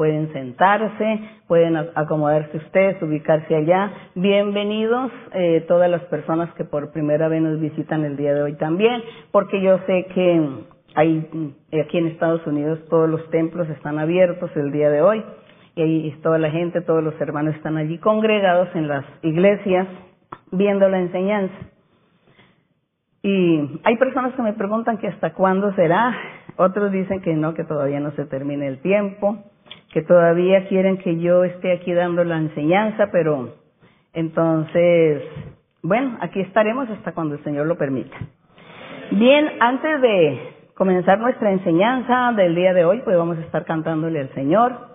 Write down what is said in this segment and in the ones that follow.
Pueden sentarse, pueden acomodarse ustedes, ubicarse allá. Bienvenidos eh, todas las personas que por primera vez nos visitan el día de hoy también, porque yo sé que hay, aquí en Estados Unidos todos los templos están abiertos el día de hoy y ahí toda la gente, todos los hermanos están allí congregados en las iglesias viendo la enseñanza. Y hay personas que me preguntan que hasta cuándo será, otros dicen que no, que todavía no se termine el tiempo, que todavía quieren que yo esté aquí dando la enseñanza, pero entonces, bueno, aquí estaremos hasta cuando el Señor lo permita. Bien, antes de comenzar nuestra enseñanza del día de hoy, pues vamos a estar cantándole al Señor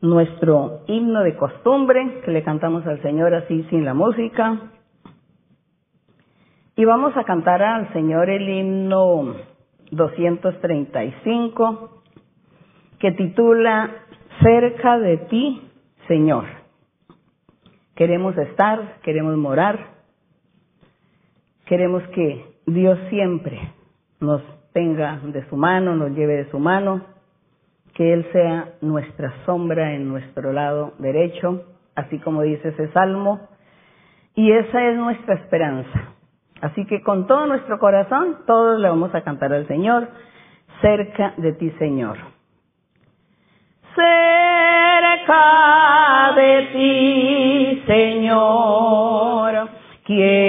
nuestro himno de costumbre, que le cantamos al Señor así sin la música. Y vamos a cantar al Señor el himno 235, que titula Cerca de ti, Señor. Queremos estar, queremos morar, queremos que Dios siempre nos tenga de su mano, nos lleve de su mano, que Él sea nuestra sombra en nuestro lado derecho, así como dice ese salmo, y esa es nuestra esperanza. Así que con todo nuestro corazón, todos le vamos a cantar al Señor, cerca de ti, Señor. De ti, Señor, quiero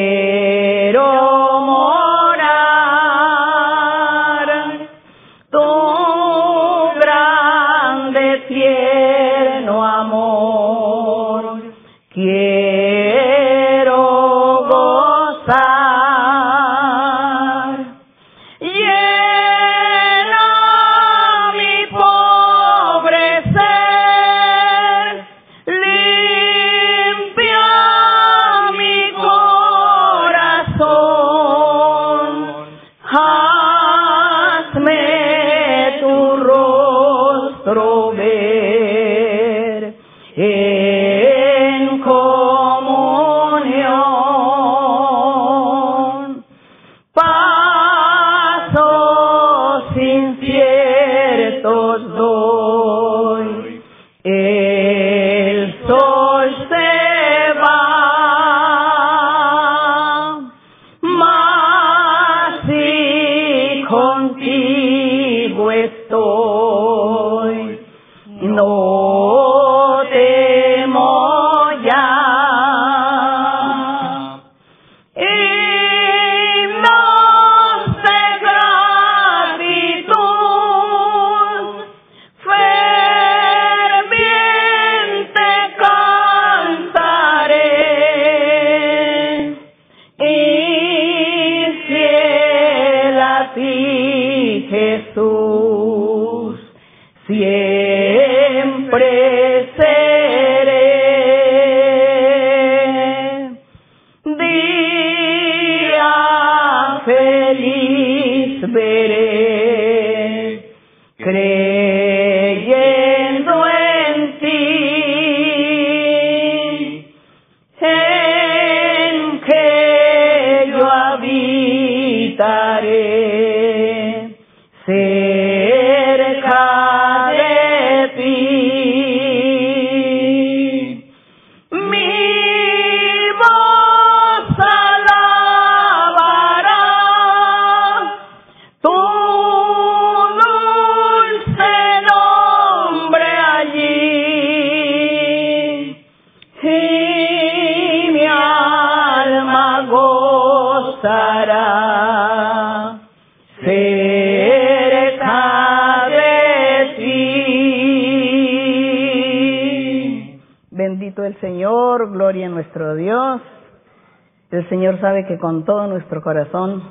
que con todo nuestro corazón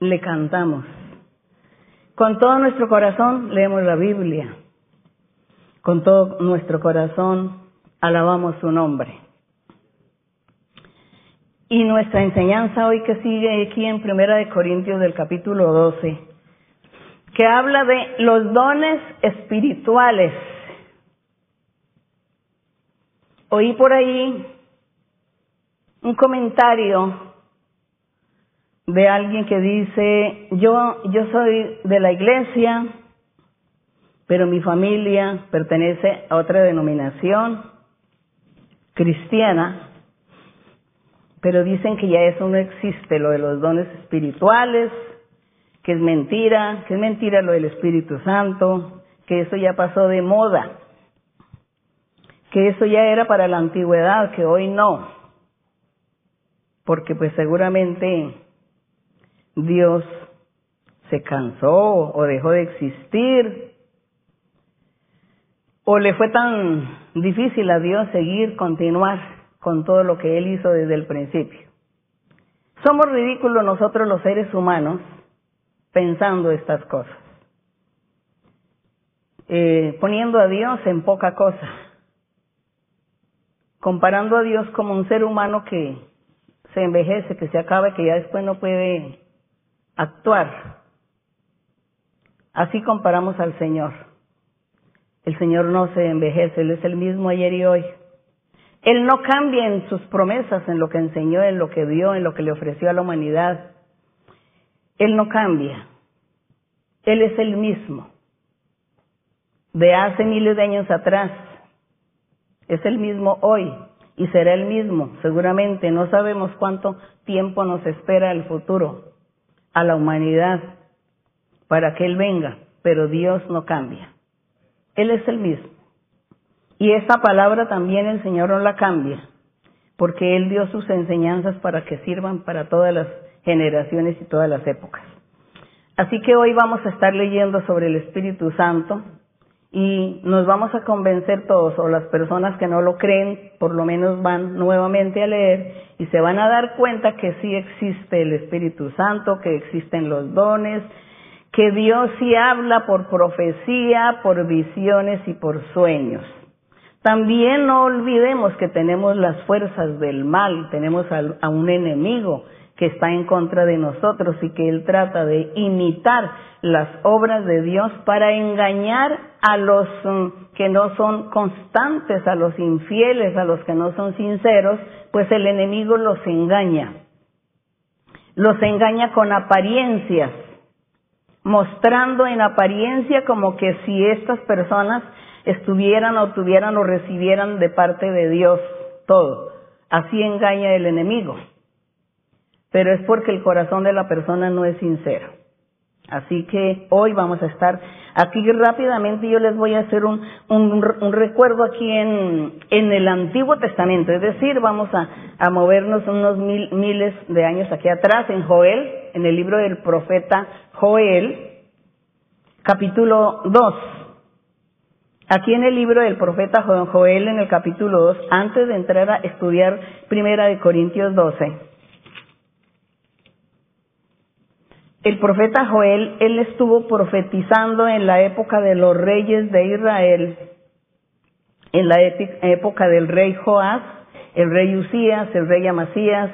le cantamos. Con todo nuestro corazón leemos la Biblia. Con todo nuestro corazón alabamos su nombre. Y nuestra enseñanza hoy que sigue aquí en Primera de Corintios del capítulo 12, que habla de los dones espirituales. Oí por ahí un comentario de alguien que dice, yo, yo soy de la iglesia, pero mi familia pertenece a otra denominación cristiana, pero dicen que ya eso no existe, lo de los dones espirituales, que es mentira, que es mentira lo del Espíritu Santo, que eso ya pasó de moda, que eso ya era para la antigüedad, que hoy no, porque pues seguramente Dios se cansó o dejó de existir, o le fue tan difícil a Dios seguir, continuar con todo lo que Él hizo desde el principio. Somos ridículos nosotros los seres humanos pensando estas cosas, eh, poniendo a Dios en poca cosa, comparando a Dios como un ser humano que se envejece, que se acaba, que ya después no puede actuar. Así comparamos al Señor. El Señor no se envejece, Él es el mismo ayer y hoy. Él no cambia en sus promesas, en lo que enseñó, en lo que dio, en lo que le ofreció a la humanidad. Él no cambia. Él es el mismo. De hace miles de años atrás. Es el mismo hoy y será el mismo, seguramente. No sabemos cuánto tiempo nos espera el futuro a la humanidad para que Él venga, pero Dios no cambia. Él es el mismo. Y esa palabra también el Señor no la cambia, porque Él dio sus enseñanzas para que sirvan para todas las generaciones y todas las épocas. Así que hoy vamos a estar leyendo sobre el Espíritu Santo y nos vamos a convencer todos, o las personas que no lo creen, por lo menos van nuevamente a leer y se van a dar cuenta que sí existe el Espíritu Santo, que existen los dones, que Dios sí habla por profecía, por visiones y por sueños. También no olvidemos que tenemos las fuerzas del mal, tenemos a un enemigo que está en contra de nosotros y que Él trata de imitar las obras de Dios para engañar a los mm, que no son constantes, a los infieles, a los que no son sinceros, pues el enemigo los engaña. Los engaña con apariencias, mostrando en apariencia como que si estas personas estuvieran o tuvieran o recibieran de parte de Dios todo. Así engaña el enemigo pero es porque el corazón de la persona no es sincero. Así que hoy vamos a estar aquí rápidamente. Yo les voy a hacer un, un, recuerdo aquí en, en, el Antiguo Testamento, es decir, vamos a, a movernos unos mil, miles de años aquí atrás en Joel, en el libro del profeta Joel, capítulo 2. Aquí en el libro del profeta Joel, en el capítulo 2, antes de entrar a estudiar Primera de Corintios 12, el profeta Joel, él estuvo profetizando en la época de los reyes de Israel, en la época del rey Joás, el rey Usías, el rey Amasías.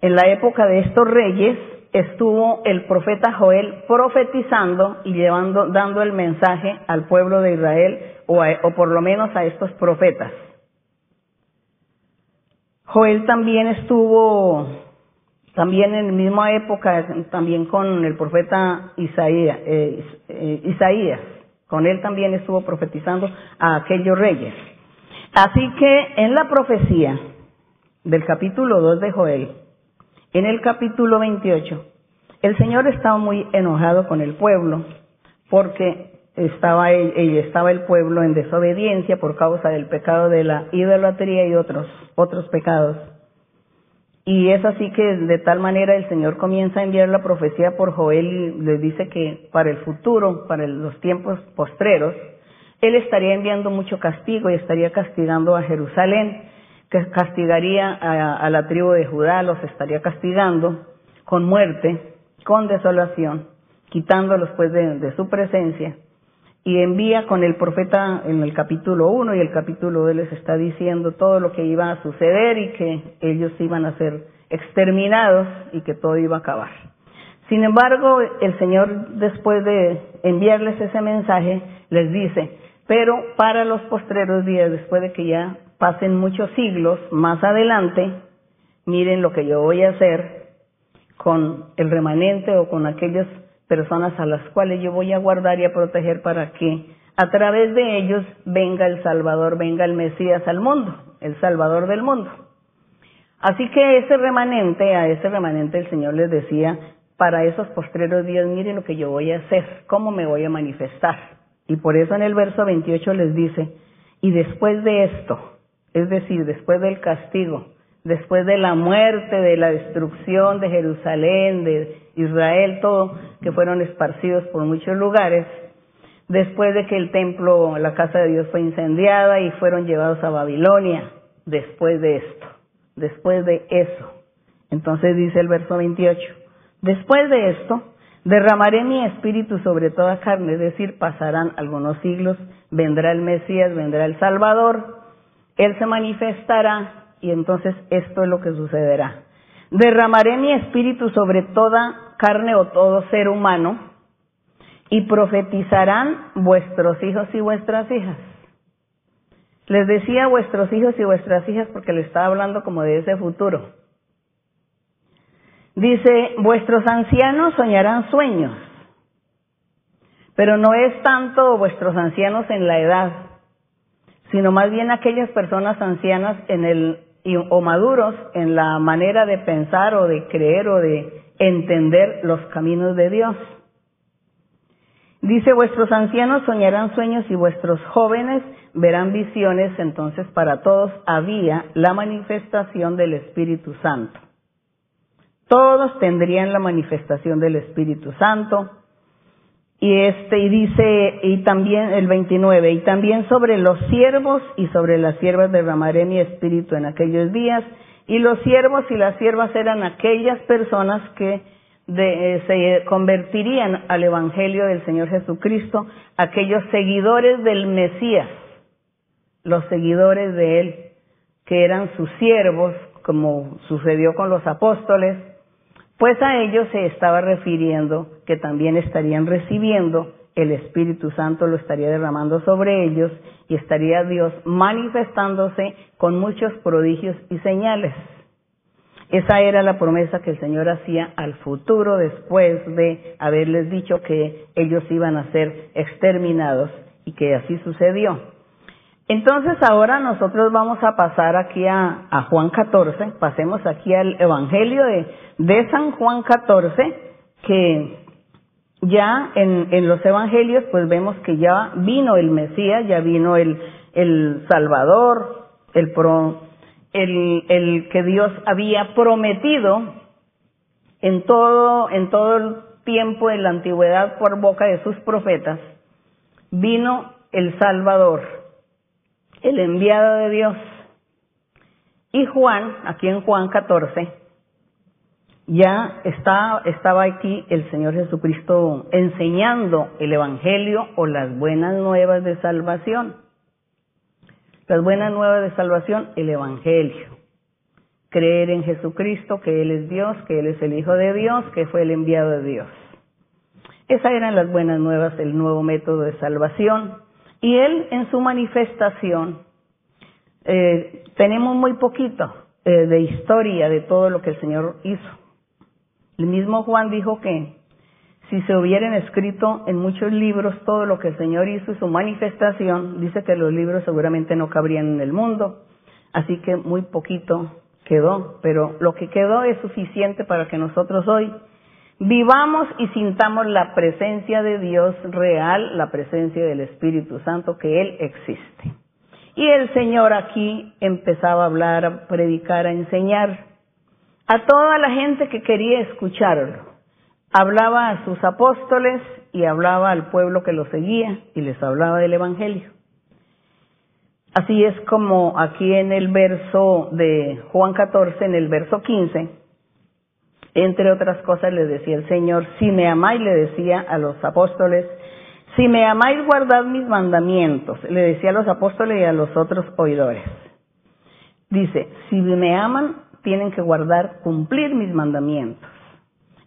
En la época de estos reyes estuvo el profeta Joel profetizando y llevando, dando el mensaje al pueblo de Israel, o, o por lo menos a estos profetas. Joel también estuvo también en la misma época, también con el profeta Isaías, eh, eh, Isaías, con él también estuvo profetizando a aquellos reyes. Así que en la profecía del capítulo 2 de Joel, en el capítulo 28, el Señor estaba muy enojado con el pueblo porque estaba, estaba el pueblo en desobediencia por causa del pecado de la idolatría y otros, otros pecados. Y es así que de tal manera el Señor comienza a enviar la profecía por Joel y le dice que para el futuro, para los tiempos postreros, Él estaría enviando mucho castigo y estaría castigando a Jerusalén, que castigaría a, la tribu de Judá, los estaría castigando con muerte, con desolación, quitándolos pues de su presencia y envía con el profeta en el capítulo 1 y el capítulo 2 les está diciendo todo lo que iba a suceder y que ellos iban a ser exterminados y que todo iba a acabar. Sin embargo, el Señor después de enviarles ese mensaje les dice, pero para los postreros días, después de que ya pasen muchos siglos más adelante, miren lo que yo voy a hacer con el remanente o con aquellos personas a las cuales yo voy a guardar y a proteger para que a través de ellos venga el Salvador, venga el Mesías al mundo, el Salvador del mundo. Así que ese remanente, a ese remanente el Señor les decía, para esos postreros días, miren lo que yo voy a hacer, cómo me voy a manifestar. Y por eso en el verso 28 les dice, y después de esto, es decir, después del castigo, después de la muerte, de la destrucción de Jerusalén, de Israel, todo, que fueron esparcidos por muchos lugares, después de que el templo, la casa de Dios fue incendiada y fueron llevados a Babilonia, después de esto, después de eso. Entonces dice el verso 28, después de esto, derramaré mi espíritu sobre toda carne, es decir, pasarán algunos siglos, vendrá el Mesías, vendrá el Salvador, Él se manifestará y entonces esto es lo que sucederá. Derramaré mi espíritu sobre toda carne o todo ser humano, y profetizarán vuestros hijos y vuestras hijas. Les decía vuestros hijos y vuestras hijas porque le estaba hablando como de ese futuro. Dice, vuestros ancianos soñarán sueños, pero no es tanto vuestros ancianos en la edad, sino más bien aquellas personas ancianas en el o maduros en la manera de pensar o de creer o de entender los caminos de Dios. Dice, vuestros ancianos soñarán sueños y vuestros jóvenes verán visiones, entonces para todos había la manifestación del Espíritu Santo. Todos tendrían la manifestación del Espíritu Santo. Y este, y dice, y también el 29, y también sobre los siervos y sobre las siervas derramaré mi espíritu en aquellos días, y los siervos y las siervas eran aquellas personas que de, eh, se convertirían al Evangelio del Señor Jesucristo aquellos seguidores del Mesías, los seguidores de Él, que eran sus siervos, como sucedió con los apóstoles, pues a ellos se estaba refiriendo que también estarían recibiendo el Espíritu Santo, lo estaría derramando sobre ellos y estaría Dios manifestándose con muchos prodigios y señales. Esa era la promesa que el Señor hacía al futuro después de haberles dicho que ellos iban a ser exterminados y que así sucedió. Entonces ahora nosotros vamos a pasar aquí a, Juan 14, pasemos aquí al Evangelio de, San Juan 14, que ya en, en, los Evangelios pues vemos que ya vino el Mesías, ya vino el, Salvador, el, pro, el que Dios había prometido en todo, en todo el tiempo de la antigüedad por boca de sus profetas, vino el Salvador, el enviado de Dios. Y Juan, aquí en Juan 14, ya está, estaba aquí el Señor Jesucristo enseñando el Evangelio o las buenas nuevas de salvación. Las buenas nuevas de salvación, el Evangelio. Creer en Jesucristo, que Él es Dios, que Él es el Hijo de Dios, que fue el enviado de Dios. Esas eran las buenas nuevas, el nuevo método de salvación. Y Él en su manifestación, eh, tenemos muy poquito eh, de historia de todo lo que el Señor hizo. El mismo Juan dijo que si se hubieran escrito en muchos libros todo lo que el Señor hizo y su manifestación, dice que los libros seguramente no cabrían en el mundo, así que muy poquito quedó, pero lo que quedó es suficiente para que nosotros hoy vivamos y sintamos la presencia de Dios real, la presencia del Espíritu Santo, que Él existe. Y el Señor aquí empezaba a hablar, a predicar, a enseñar a toda la gente que quería escucharlo hablaba a sus apóstoles y hablaba al pueblo que lo seguía y les hablaba del Evangelio. Así es como aquí en el verso de Juan 14, en el verso 15, entre otras cosas le decía el Señor, si me amáis, le decía a los apóstoles, si me amáis, guardad mis mandamientos, le decía a los apóstoles y a los otros oidores. Dice, si me aman, tienen que guardar, cumplir mis mandamientos.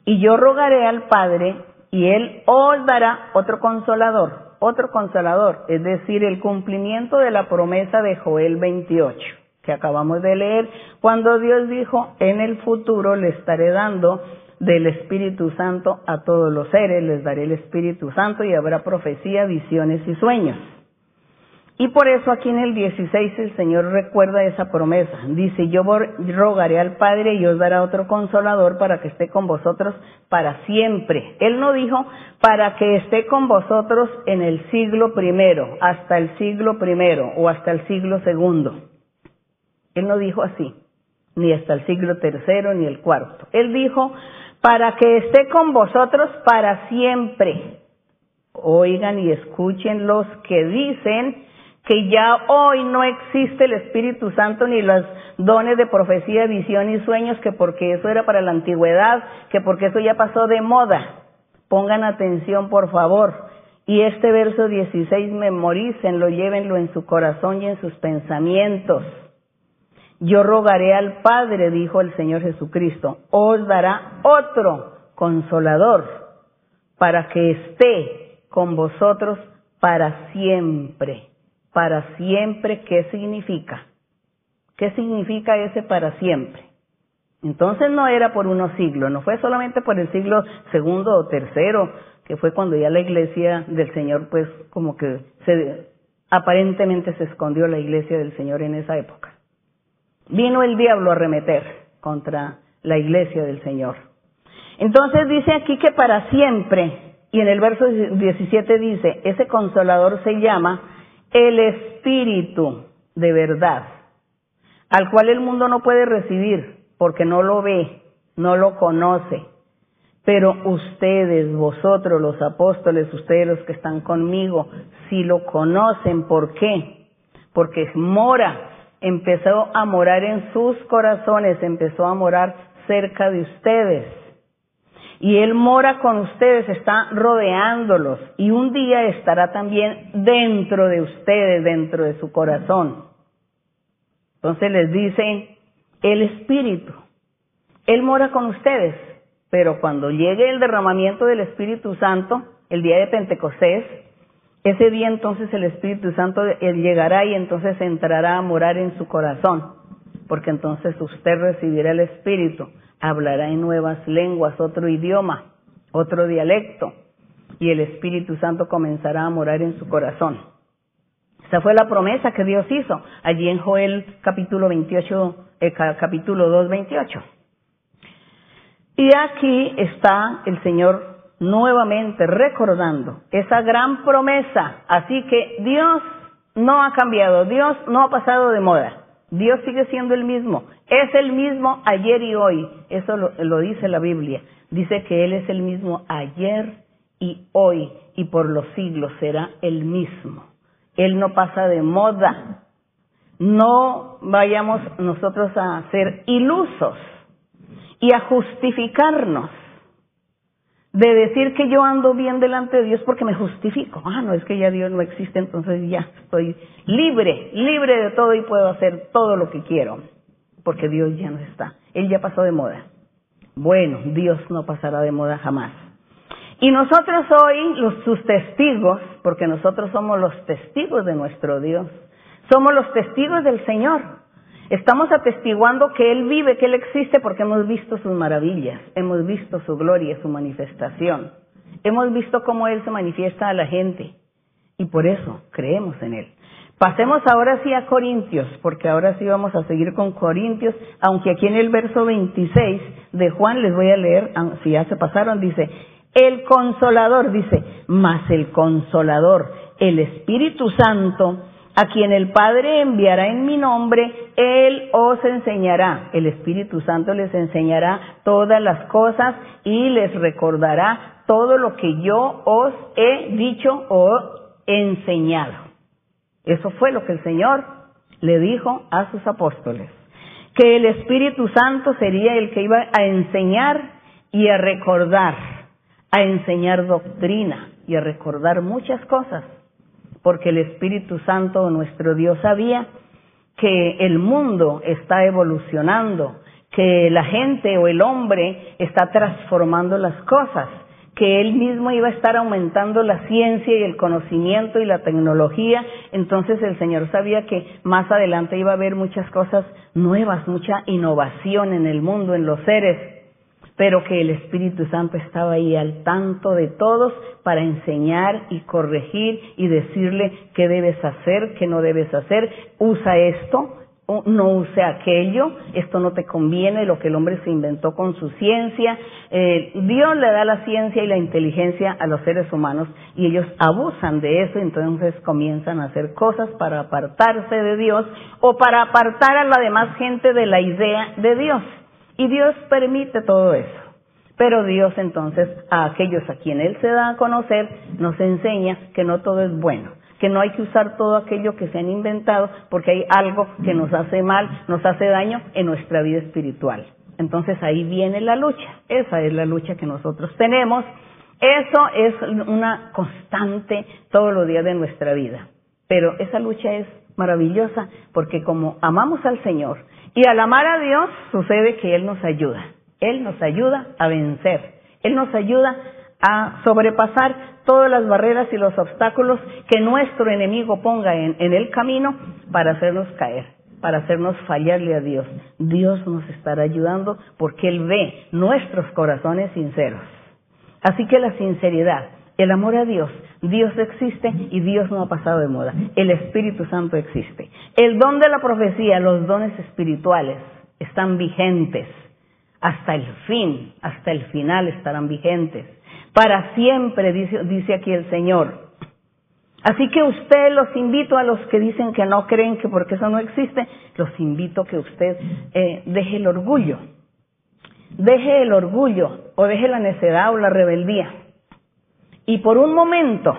Y yo rogaré al Padre y Él os dará otro consolador, otro consolador, es decir, el cumplimiento de la promesa de Joel 28, que acabamos de leer, cuando Dios dijo, en el futuro le estaré dando del Espíritu Santo a todos los seres, les daré el Espíritu Santo y habrá profecía, visiones y sueños. Y por eso aquí en el 16 el Señor recuerda esa promesa. Dice, yo rogaré al Padre y os dará otro consolador para que esté con vosotros para siempre. Él no dijo para que esté con vosotros en el siglo primero, hasta el siglo primero o hasta el siglo segundo. Él no dijo así, ni hasta el siglo tercero ni el cuarto. Él dijo para que esté con vosotros para siempre. Oigan y escuchen los que dicen que ya hoy no existe el Espíritu Santo ni los dones de profecía, visión y sueños, que porque eso era para la antigüedad, que porque eso ya pasó de moda. Pongan atención, por favor. Y este verso 16 memorícenlo, llévenlo en su corazón y en sus pensamientos. Yo rogaré al Padre, dijo el Señor Jesucristo, os dará otro consolador para que esté con vosotros para siempre para siempre, ¿qué significa? ¿Qué significa ese para siempre? Entonces no era por unos siglos, no fue solamente por el siglo segundo o tercero, que fue cuando ya la iglesia del Señor, pues como que se, aparentemente se escondió la iglesia del Señor en esa época. Vino el diablo a remeter contra la iglesia del Señor. Entonces dice aquí que para siempre, y en el verso 17 dice, ese consolador se llama el Espíritu de verdad, al cual el mundo no puede recibir porque no lo ve, no lo conoce. Pero ustedes, vosotros los apóstoles, ustedes los que están conmigo, si lo conocen, ¿por qué? Porque mora, empezó a morar en sus corazones, empezó a morar cerca de ustedes y Él mora con ustedes, está rodeándolos y un día estará también dentro de ustedes, dentro de su corazón. Entonces les dice, el Espíritu, Él mora con ustedes, pero cuando llegue el derramamiento del Espíritu Santo, el día de Pentecostés, ese día entonces el Espíritu Santo él llegará y entonces entrará a morar en su corazón, porque entonces usted recibirá el Espíritu hablará en nuevas lenguas, otro idioma, otro dialecto, y el Espíritu Santo comenzará a morar en su corazón. Esa fue la promesa que Dios hizo allí en Joel capítulo 28, eh, capítulo 2, 28. Y aquí está el Señor nuevamente recordando esa gran promesa. Así que Dios no ha cambiado, Dios no ha pasado de moda. Dios sigue siendo el mismo. Es el mismo ayer y hoy. Eso lo, dice la Biblia. Dice que Él es el mismo ayer y hoy y por los siglos será el mismo. Él no pasa de moda. No vayamos nosotros a ser ilusos y a justificarnos de decir que yo ando bien delante de Dios porque me justifico. Ah, no, es que ya Dios no existe, entonces ya estoy libre, libre de todo y puedo hacer todo lo que quiero, porque Dios ya no está. Él ya pasó de moda. Bueno, Dios no pasará de moda jamás. Y nosotros hoy, los, sus testigos, porque nosotros somos los testigos de nuestro Dios, somos los testigos del Señor. Estamos atestiguando que Él vive, que Él existe porque hemos visto sus maravillas, hemos visto su gloria, su manifestación, hemos visto cómo Él se manifiesta a la gente y por eso creemos en Él. Pasemos ahora sí a Corintios, porque ahora sí vamos a seguir con Corintios, aunque aquí en el verso 26 de Juan les voy a leer, ah, si ya se pasaron, dice, el consolador, dice, más el consolador, el Espíritu Santo, a quien el Padre enviará en mi nombre, Él os enseñará, el Espíritu Santo les enseñará todas las cosas y les recordará todo lo que yo os he dicho o enseñado. Eso fue lo que el Señor le dijo a sus apóstoles, que el Espíritu Santo sería el que iba a enseñar y a recordar, a enseñar doctrina y a recordar muchas cosas porque el Espíritu Santo, nuestro Dios, sabía que el mundo está evolucionando, que la gente o el hombre está transformando las cosas, que él mismo iba a estar aumentando la ciencia y el conocimiento y la tecnología, entonces el Señor sabía que más adelante iba a haber muchas cosas nuevas, mucha innovación en el mundo, en los seres. Pero que el Espíritu Santo estaba ahí al tanto de todos para enseñar y corregir y decirle qué debes hacer, qué no debes hacer, usa esto, no use aquello, esto no te conviene, lo que el hombre se inventó con su ciencia. Eh, Dios le da la ciencia y la inteligencia a los seres humanos y ellos abusan de eso, entonces comienzan a hacer cosas para apartarse de Dios o para apartar a la demás gente de la idea de Dios. Y Dios permite todo eso. Pero Dios entonces a aquellos a quien Él se da a conocer nos enseña que no todo es bueno que no hay que usar todo aquello que se han inventado porque hay algo que nos hace mal, nos hace daño en nuestra vida espiritual. Entonces ahí viene la lucha, esa es la lucha que nosotros tenemos, eso es una constante todos los días de nuestra vida. Pero esa lucha es maravillosa porque como amamos al Señor y al amar a Dios sucede que Él nos ayuda, Él nos ayuda a vencer, Él nos ayuda a sobrepasar todas las barreras y los obstáculos que nuestro enemigo ponga en, el camino para hacernos caer, para hacernos fallarle a Dios. Dios nos estará ayudando porque Él ve nuestros corazones sinceros. Así que la sinceridad, el amor a Dios, Dios existe y Dios no ha pasado de moda. El Espíritu Santo existe. El don de la profecía, los dones espirituales están vigentes. Hasta el fin, hasta el final estarán vigentes para siempre, dice, aquí el Señor. Así que usted los invito a los que dicen que no creen que porque eso no existe, los invito a que usted eh, deje el orgullo, deje el orgullo o deje la necedad o la rebeldía. Y por un momento,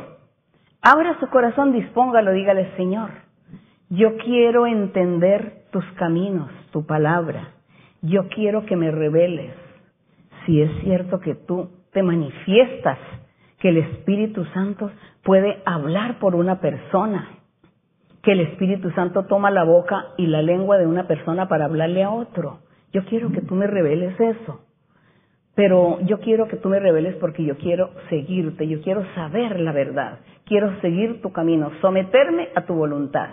abra su corazón, dispóngalo, dígale, Señor, yo quiero entender tus caminos, tu palabra. Yo quiero que me reveles si es cierto que tú te manifiestas que el Espíritu Santo puede hablar por una persona, que el Espíritu Santo toma la boca y la lengua de una persona para hablarle a otro. Yo quiero que tú me reveles eso. Pero yo quiero que tú me reveles porque yo quiero seguirte, yo quiero saber la verdad, quiero seguir tu camino, someterme a tu voluntad.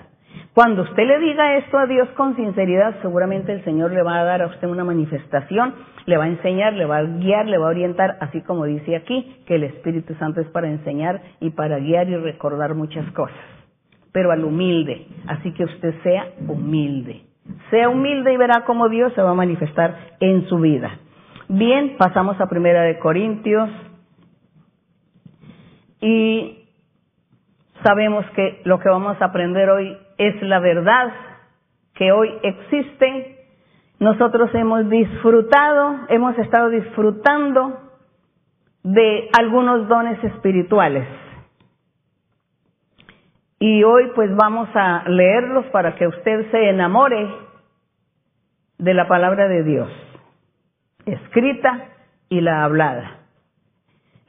Cuando usted le diga esto a Dios con sinceridad, seguramente el Señor le va a dar a usted una manifestación, le va a enseñar, le va a guiar, le va a orientar, así como dice aquí, que el Espíritu Santo es para enseñar y para guiar y recordar muchas cosas, pero al humilde. Así que usted sea humilde. Sea humilde y verá cómo Dios se va a manifestar en su vida. Bien, pasamos a Primera de Corintios y sabemos que lo que vamos a aprender hoy es la verdad que hoy existe. Nosotros hemos disfrutado, hemos estado disfrutando de algunos dones espirituales. Y hoy pues vamos a leerlos para que usted se enamore de la palabra de Dios, escrita y la hablada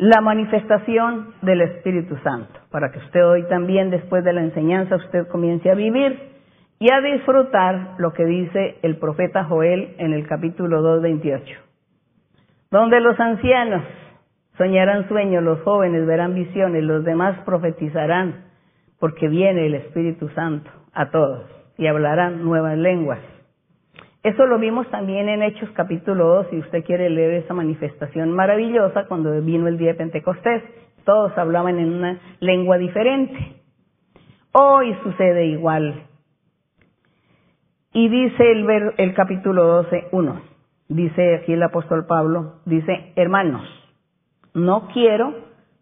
la manifestación del Espíritu Santo, para que usted hoy también, después de la enseñanza, usted comience a vivir y a disfrutar lo que dice el profeta Joel en el capítulo 2, 28. Donde los ancianos soñarán sueños, los jóvenes verán visiones, los demás profetizarán, porque viene el Espíritu Santo a todos y hablarán nuevas lenguas. Eso lo vimos también en Hechos capítulo 2, si usted quiere leer esa manifestación maravillosa cuando vino el día de Pentecostés. Todos hablaban en una lengua diferente. Hoy sucede igual. Y dice el, capítulo 12, 1, dice aquí el apóstol Pablo, dice, hermanos, no quiero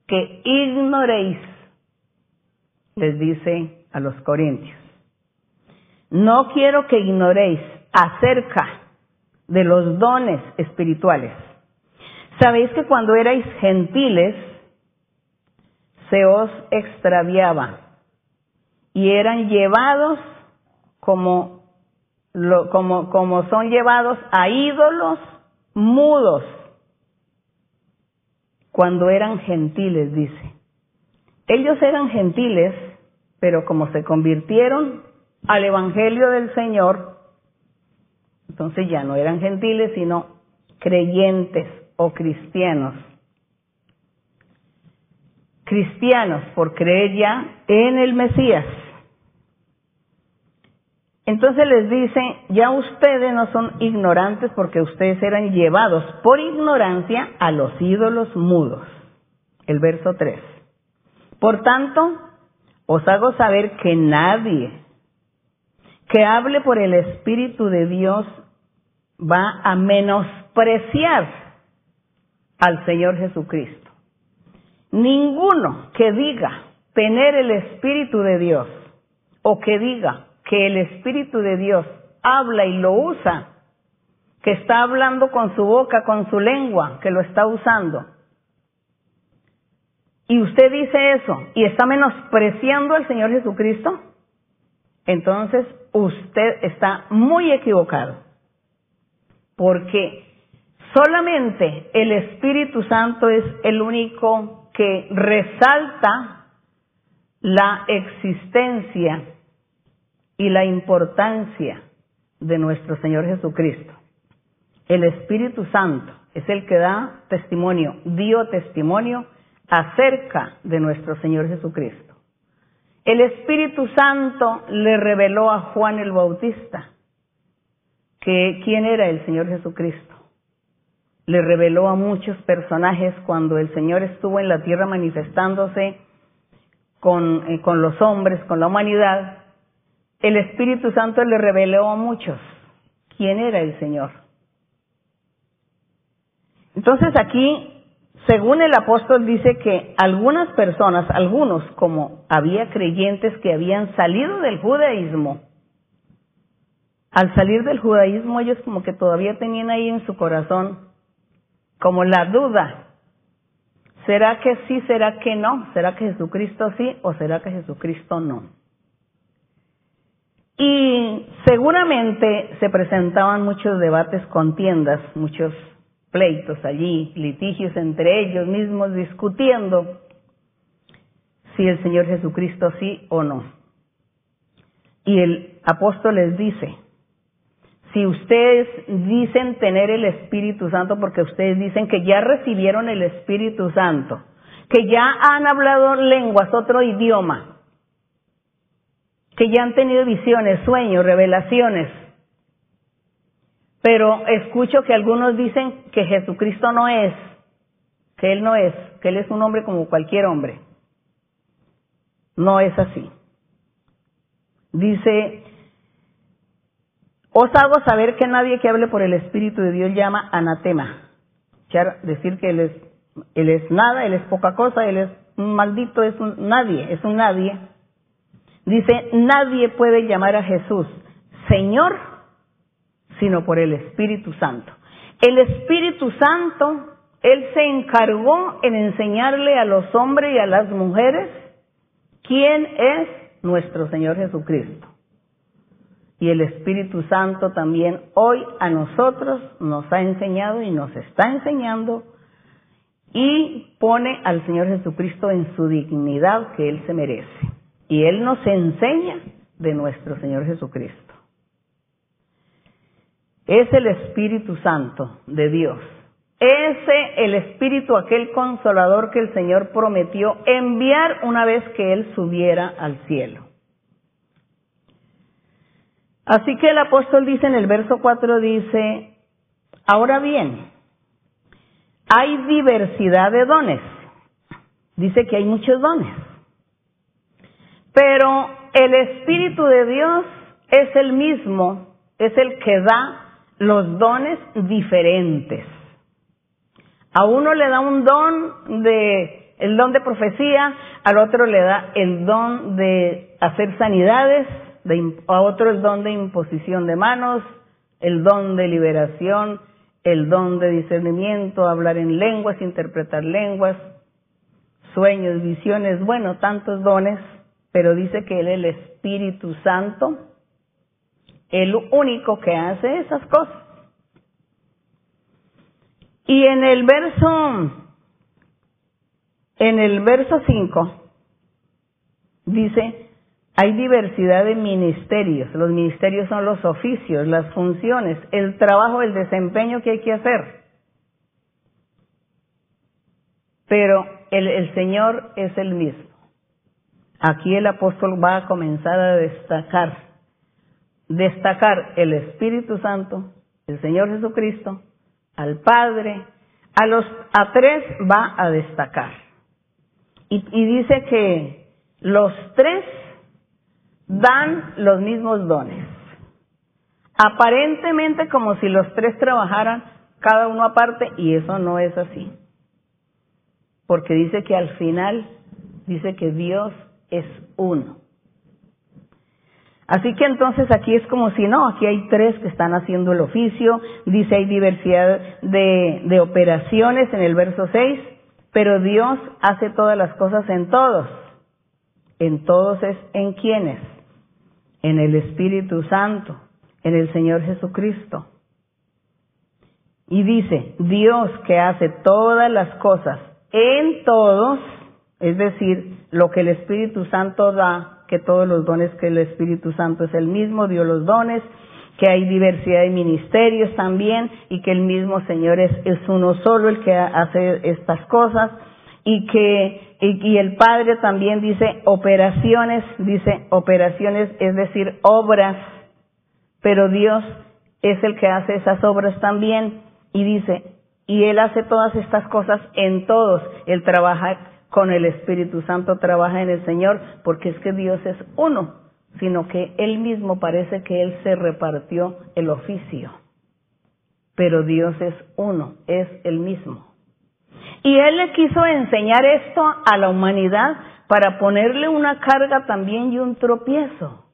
que ignoréis, les dice a los corintios, no quiero que ignoréis acerca de los dones espirituales. Sabéis que cuando erais gentiles se os extraviaba y eran llevados como, como, como son llevados a ídolos mudos cuando eran gentiles, dice. Ellos eran gentiles, pero como se convirtieron al Evangelio del Señor, entonces ya no eran gentiles, sino creyentes o cristianos. Cristianos por creer ya en el Mesías. Entonces les dice, ya ustedes no son ignorantes porque ustedes eran llevados por ignorancia a los ídolos mudos. El verso 3. Por tanto, os hago saber que nadie que hable por el Espíritu de Dios va a menospreciar al Señor Jesucristo. Ninguno que diga tener el Espíritu de Dios o que diga que el Espíritu de Dios habla y lo usa, que está hablando con su boca, con su lengua, que lo está usando. Y usted dice eso y está menospreciando al Señor Jesucristo, entonces usted está muy equivocado. Porque solamente el Espíritu Santo es el único que resalta la existencia y la importancia de nuestro Señor Jesucristo. El Espíritu Santo es el que da testimonio, dio testimonio acerca de nuestro Señor Jesucristo. El Espíritu Santo le reveló a Juan el Bautista que quién era el Señor Jesucristo. Le reveló a muchos personajes cuando el Señor estuvo en la tierra manifestándose con, eh, con los hombres, con la humanidad el Espíritu Santo le reveló a muchos quién era el Señor. Entonces aquí, según el apóstol dice que algunas personas, algunos como había creyentes que habían salido del judaísmo, al salir del judaísmo ellos como que todavía tenían ahí en su corazón como la duda, ¿será que sí, será que no? ¿Será que Jesucristo sí o será que Jesucristo no? Y seguramente se presentaban muchos debates, contiendas, muchos pleitos allí, litigios entre ellos mismos discutiendo si el Señor Jesucristo sí o no. Y el apóstol les dice, si ustedes dicen tener el Espíritu Santo porque ustedes dicen que ya recibieron el Espíritu Santo, que ya han hablado lenguas, otro idioma, que ya han tenido visiones, sueños, revelaciones. Pero escucho que algunos dicen que Jesucristo no es, que Él no es, que Él es un hombre como cualquier hombre. No es así. Dice, os hago saber que nadie que hable por el Espíritu de Dios llama anatema. Decir que Él es, él es nada, Él es poca cosa, Él es un maldito, es un nadie, es un nadie. Dice, nadie puede llamar a Jesús Señor sino por el Espíritu Santo. El Espíritu Santo, Él se encargó en enseñarle a los hombres y a las mujeres quién es nuestro Señor Jesucristo. Y el Espíritu Santo también hoy a nosotros nos ha enseñado y nos está enseñando y pone al Señor Jesucristo en su dignidad que Él se merece. Y Él nos enseña de nuestro Señor Jesucristo. Es el Espíritu Santo de Dios. Ese el Espíritu, aquel consolador que el Señor prometió enviar una vez que Él subiera al cielo. Así que el apóstol dice en el verso 4, dice, ahora bien, hay diversidad de dones. Dice que hay muchos dones. Pero el Espíritu de Dios es el mismo, es el que da los dones diferentes. A uno le da un don de, el don de profecía, al otro le da el don de hacer sanidades, a otro el don de imposición de manos, el don de liberación, el don de discernimiento, hablar en lenguas, interpretar lenguas, sueños, visiones, bueno, tantos dones pero dice que Él es el Espíritu Santo, el único que hace esas cosas. Y en el verso, en el verso 5, dice, hay diversidad de ministerios. Los ministerios son los oficios, las funciones, el trabajo, el desempeño que hay que hacer. Pero el, el Señor es el mismo. Aquí el apóstol va a comenzar a destacar destacar el Espíritu Santo, el Señor Jesucristo, al Padre, a los a tres va a destacar. Y, y dice que los tres dan los mismos dones. Aparentemente como si los tres trabajaran cada uno aparte y eso no es así. Porque dice que al final dice que Dios es uno. Así que entonces aquí es como si no, aquí hay tres que están haciendo el oficio, dice hay diversidad de, operaciones en el verso 6, pero Dios hace todas las cosas en todos. En todos es en quienes, en el Espíritu Santo en el Señor Jesucristo. Y dice, Dios que hace todas las cosas en todos, es decir, lo que el Espíritu Santo da, que todos los dones que el Espíritu Santo es el mismo, dio los dones, que hay diversidad de ministerios también y que el mismo Señor es, es uno solo el que hace estas cosas y que y, el Padre también dice operaciones, dice operaciones, es decir, obras pero Dios es el que hace esas obras también y dice, y Él hace todas estas cosas en todos. Él trabaja con el Espíritu Santo, trabaja en el Señor, porque es que Dios es uno, sino que Él mismo parece que Él se repartió el oficio. Pero Dios es uno, es el mismo. Y Él le quiso enseñar esto a la humanidad para ponerle una carga también y un tropiezo,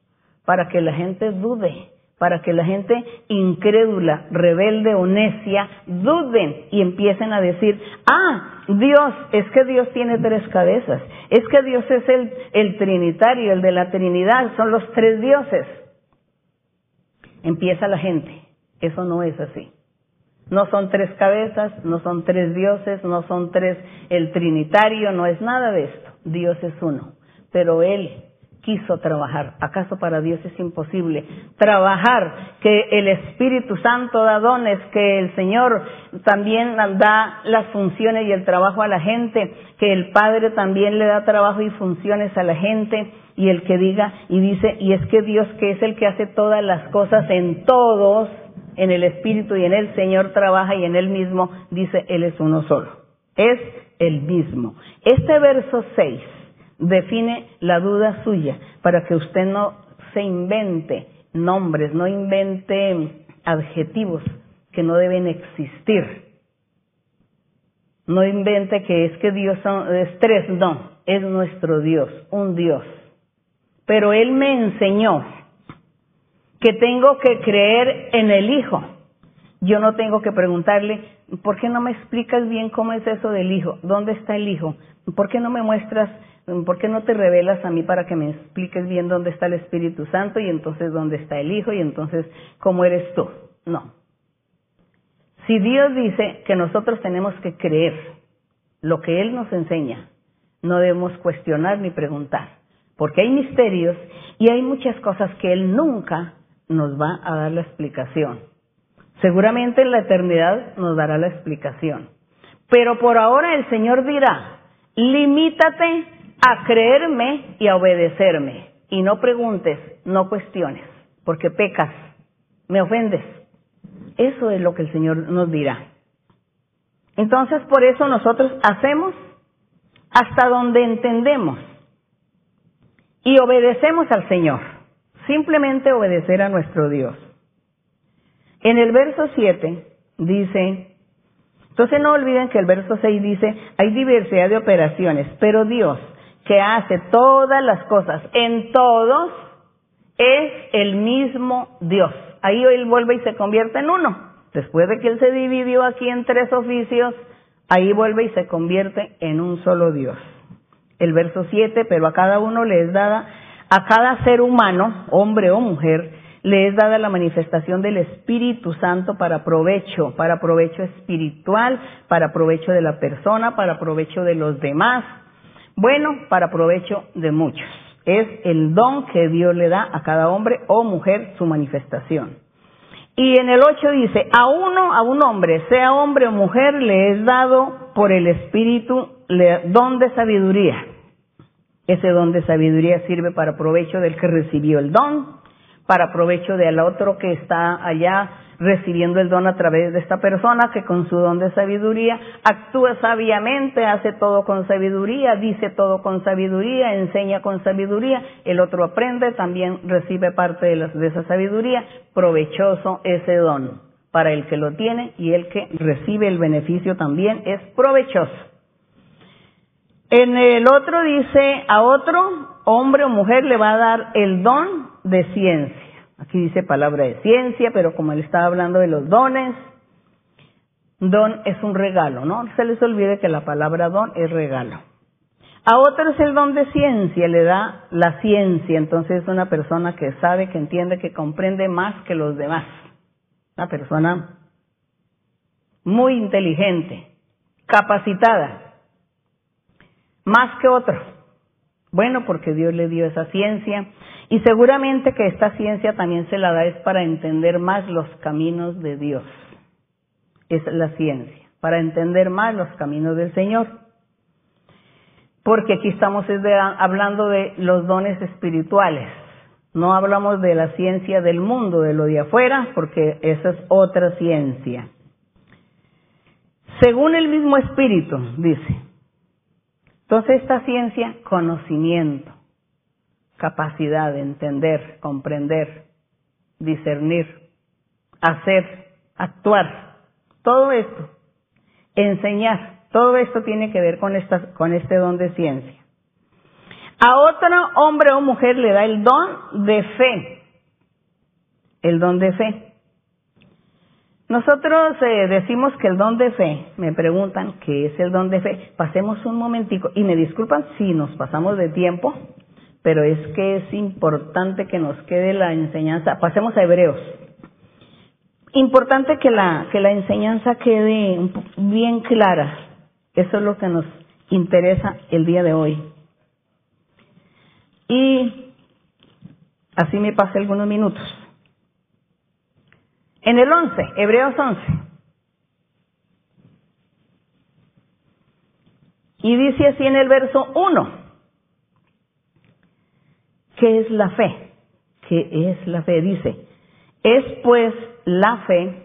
para que la gente dude para que la gente incrédula, rebelde o necia duden y empiecen a decir, ah, Dios, es que Dios tiene tres cabezas, es que Dios es el, el Trinitario, el de la Trinidad, son los tres dioses. Empieza la gente, eso no es así. No son tres cabezas, no son tres dioses, no son tres el Trinitario, no es nada de esto. Dios es uno. Pero Él quiso trabajar. ¿Acaso para Dios es imposible trabajar? Que el Espíritu Santo da dones, que el Señor también da las funciones y el trabajo a la gente, que el Padre también le da trabajo y funciones a la gente y el que diga y dice, y es que Dios que es el que hace todas las cosas en todos, en el Espíritu y en el Señor trabaja y en Él mismo dice, Él es uno solo. Es el mismo. Este verso 6 define la duda suya para que usted no se invente nombres, no invente adjetivos que no deben existir. No invente que es que Dios es tres, no, es nuestro Dios, un Dios. Pero Él me enseñó que tengo que creer en el Hijo. Yo no tengo que preguntarle, ¿por qué no me explicas bien cómo es eso del Hijo? ¿Dónde está el Hijo? ¿Por qué no me muestras ¿Por qué no te revelas a mí para que me expliques bien dónde está el Espíritu Santo y entonces dónde está el Hijo y entonces cómo eres tú? No. Si Dios dice que nosotros tenemos que creer lo que Él nos enseña, no debemos cuestionar ni preguntar, porque hay misterios y hay muchas cosas que Él nunca nos va a dar la explicación. Seguramente en la eternidad nos dará la explicación. Pero por ahora el Señor dirá, limítate a creerme y a obedecerme. Y no preguntes, no cuestiones, porque pecas, me ofendes. Eso es lo que el Señor nos dirá. Entonces, por eso nosotros hacemos hasta donde entendemos y obedecemos al Señor. Simplemente obedecer a nuestro Dios. En el verso 7 dice, entonces no olviden que el verso 6 dice, hay diversidad de operaciones, pero Dios que hace todas las cosas en todos, es el mismo Dios. Ahí él vuelve y se convierte en uno. Después de que él se dividió aquí en tres oficios, ahí vuelve y se convierte en un solo Dios. El verso 7, pero a cada uno le es dada, a cada ser humano, hombre o mujer, le es dada la manifestación del Espíritu Santo para provecho, para provecho espiritual, para provecho de la persona, para provecho de los demás, bueno para provecho de muchos. Es el don que Dios le da a cada hombre o mujer su manifestación. Y en el 8 dice, a uno, a un hombre, sea hombre o mujer, le es dado por el Espíritu don de sabiduría. Ese don de sabiduría sirve para provecho del que recibió el don, para provecho del otro que está allá recibiendo el don a través de esta persona que con su don de sabiduría actúa sabiamente, hace todo con sabiduría, dice todo con sabiduría, enseña con sabiduría, el otro aprende, también recibe parte de, de esa sabiduría, provechoso ese don para el que lo tiene y el que recibe el beneficio también es provechoso. En el otro dice, a otro hombre o mujer le va a dar el don de ciencia. Aquí dice palabra de ciencia, pero como él estaba hablando de los dones, don es un regalo, ¿no? Se les olvide que la palabra don es regalo. A otro es el don de ciencia, le da la ciencia, entonces es una persona que sabe, que entiende, que comprende más que los demás. Una persona muy inteligente, capacitada, más que otro. Bueno, porque Dios le dio esa ciencia y seguramente que esta ciencia también se la da es para entender más los caminos de Dios. Es la ciencia, para entender más los caminos del Señor. Porque aquí estamos hablando de los dones espirituales. No hablamos de la ciencia del mundo, de lo de afuera, porque esa es otra ciencia. Según el mismo espíritu, dice. Entonces esta ciencia, conocimiento capacidad de entender, comprender, discernir, hacer, actuar, todo esto, enseñar, todo esto tiene que ver con, esta, con este don de ciencia. A otro hombre o mujer le da el don de fe, el don de fe. Nosotros eh, decimos que el don de fe, me preguntan qué es el don de fe, pasemos un momentico y me disculpan si nos pasamos de tiempo, pero es que es importante que nos quede la enseñanza. Pasemos a Hebreos. Importante que la, que la enseñanza quede bien clara. Eso es lo que nos interesa el día de hoy. Y así me pasé algunos minutos. En el 11, Hebreos 11. Y dice así en el verso 1. ¿Qué es la fe? ¿Qué es la fe? Dice, es pues la fe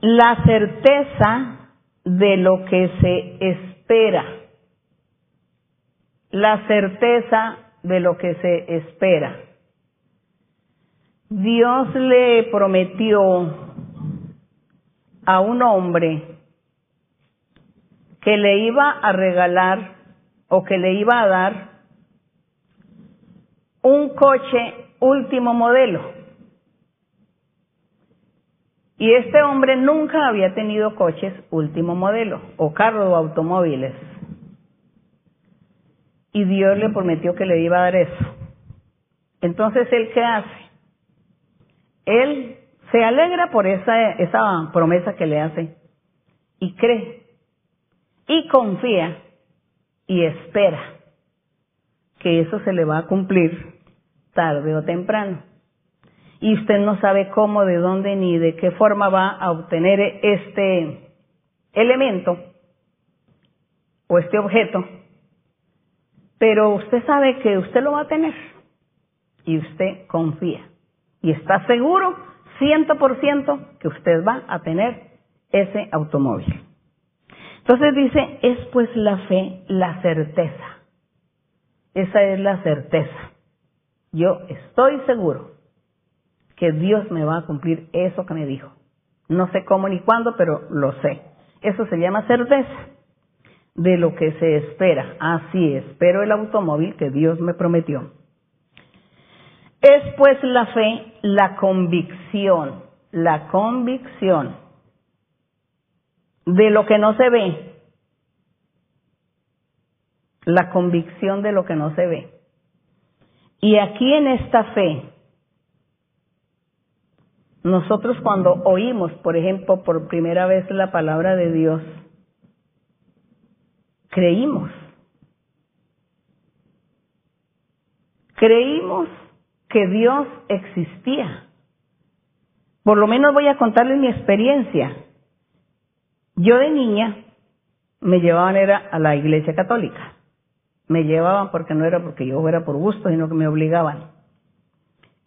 la certeza de lo que se espera. La certeza de lo que se espera. Dios le prometió a un hombre que le iba a regalar o que le iba a dar un coche último modelo. Y este hombre nunca había tenido coches último modelo, o carros o automóviles. Y Dios le prometió que le iba a dar eso. Entonces, ¿él qué hace? Él se alegra por esa, esa promesa que le hace y cree y confía y espera que eso se le va a cumplir tarde o temprano. Y usted no sabe cómo, de dónde ni de qué forma va a obtener este elemento o este objeto, pero usted sabe que usted lo va a tener y usted confía y está seguro ciento por ciento que usted va a tener ese automóvil. Entonces dice, es pues la fe, la certeza. Esa es la certeza. Yo estoy seguro que Dios me va a cumplir eso que me dijo. No sé cómo ni cuándo, pero lo sé. Eso se llama certeza de lo que se espera. Así espero el automóvil que Dios me prometió. Es pues la fe, la convicción, la convicción de lo que no se ve, la convicción de lo que no se ve. Y aquí en esta fe, nosotros cuando oímos, por ejemplo, por primera vez la palabra de Dios, creímos. Creímos que Dios existía. Por lo menos voy a contarles mi experiencia. Yo de niña me llevaban era a la iglesia católica. Me llevaban porque no era porque yo fuera por gusto, sino que me obligaban.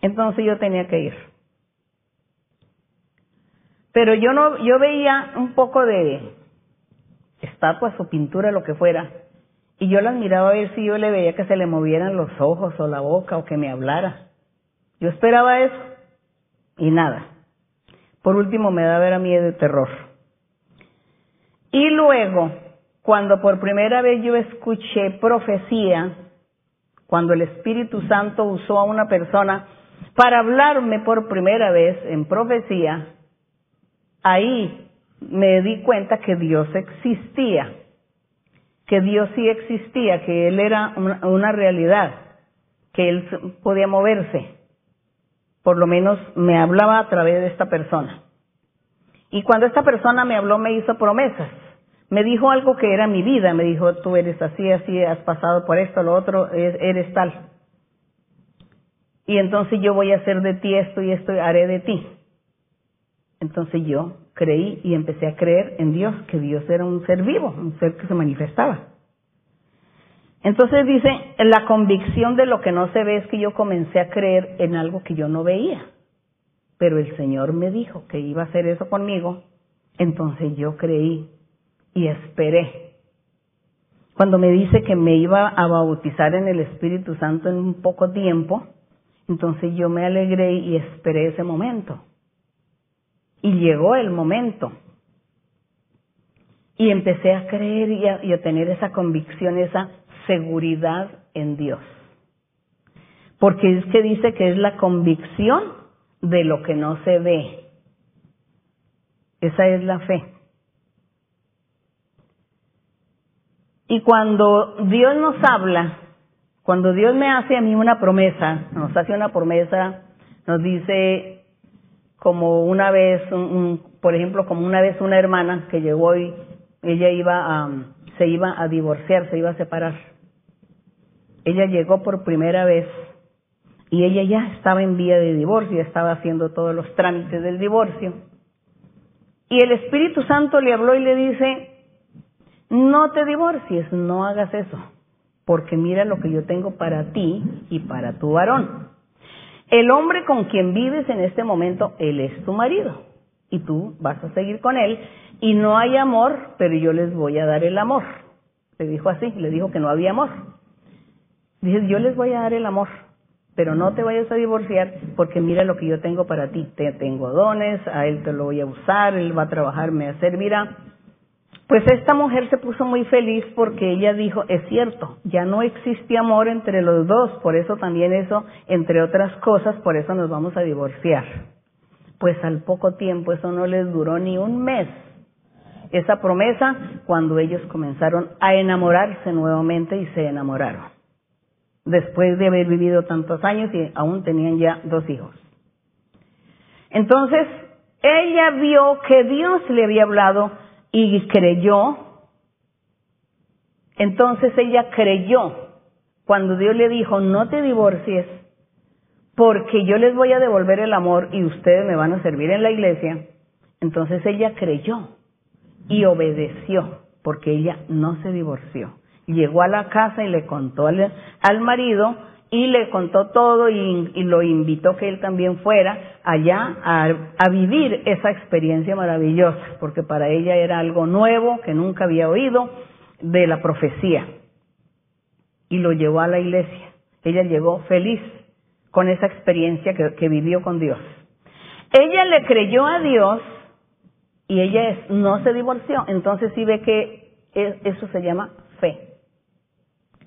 Entonces yo tenía que ir. Pero yo no, yo veía un poco de estatuas o pintura, lo que fuera, y yo las miraba a ver si yo le veía que se le movieran los ojos o la boca o que me hablara. Yo esperaba eso y nada. Por último me daba era miedo y terror. Y luego, cuando por primera vez yo escuché profecía, cuando el Espíritu Santo usó a una persona para hablarme por primera vez en profecía, ahí me di cuenta que Dios existía, que Dios sí existía, que Él era una, realidad, que Él podía moverse. Por lo menos me hablaba a través de esta persona. Y cuando esta persona me habló, me hizo promesas. Me dijo algo que era mi vida. Me dijo, tú eres así, así, has pasado por esto, lo otro, eres tal. Y entonces yo voy a hacer de ti esto y esto haré de ti. Entonces yo creí y empecé a creer en Dios, que Dios era un ser vivo, un ser que se manifestaba. Entonces dice, la convicción de lo que no se ve es que yo comencé a creer en algo que yo no veía. Pero el Señor me dijo que iba a hacer eso conmigo, entonces yo creí y esperé. Cuando me dice que me iba a bautizar en el Espíritu Santo en un poco tiempo, entonces yo me alegré y esperé ese momento. Y llegó el momento. Y empecé a creer y a, tener esa convicción, esa seguridad en Dios. Porque es que dice que es la convicción de lo que no se ve. Esa es la fe. Y cuando Dios nos habla, cuando Dios me hace a mí una promesa, nos hace una promesa, nos dice, como una vez, por ejemplo, como una vez una hermana que llegó y ella iba a, se iba a divorciar, se iba a separar. Ella llegó por primera vez y ella ya estaba en vía de divorcio, estaba haciendo todos los trámites del divorcio. Y el Espíritu Santo le habló y le dice, no te divorcies, no hagas eso, porque mira lo que yo tengo para ti y para tu varón. El hombre con quien vives en este momento, él es tu marido y tú vas a seguir con él y no hay amor, pero yo les voy a dar el amor. Le dijo así, le dijo que no había amor. Dice, yo les voy a dar el amor, pero no te vayas a divorciar porque mira lo que yo tengo para ti. Te tengo dones, a él te lo voy a usar, él va a trabajar, me servirá. Pues esta mujer se puso muy feliz porque ella dijo, es cierto, ya no existe amor entre los dos, por eso también eso, entre otras cosas, por eso nos vamos a divorciar. Pues al poco tiempo, eso no les duró ni un mes, esa promesa, cuando ellos comenzaron a enamorarse nuevamente y se enamoraron. Después de haber vivido tantos años y aún tenían ya dos hijos. Entonces, ella vio que Dios le había hablado y creyó, entonces ella creyó cuando Dios le dijo, no te divorcies, porque yo les voy a devolver el amor y ustedes me van a servir en la iglesia. Entonces ella creyó y obedeció, porque ella no se divorció. Llegó a la casa y le contó al, marido y le contó todo y, lo invitó que él también fuera allá a, vivir esa experiencia maravillosa, porque para ella era algo nuevo que nunca había oído de la profecía. Y lo llevó a la iglesia. Ella llegó feliz con esa experiencia que, que vivió con Dios. Ella le creyó a Dios y ella no se divorció. Entonces sí ve que eso se llama fe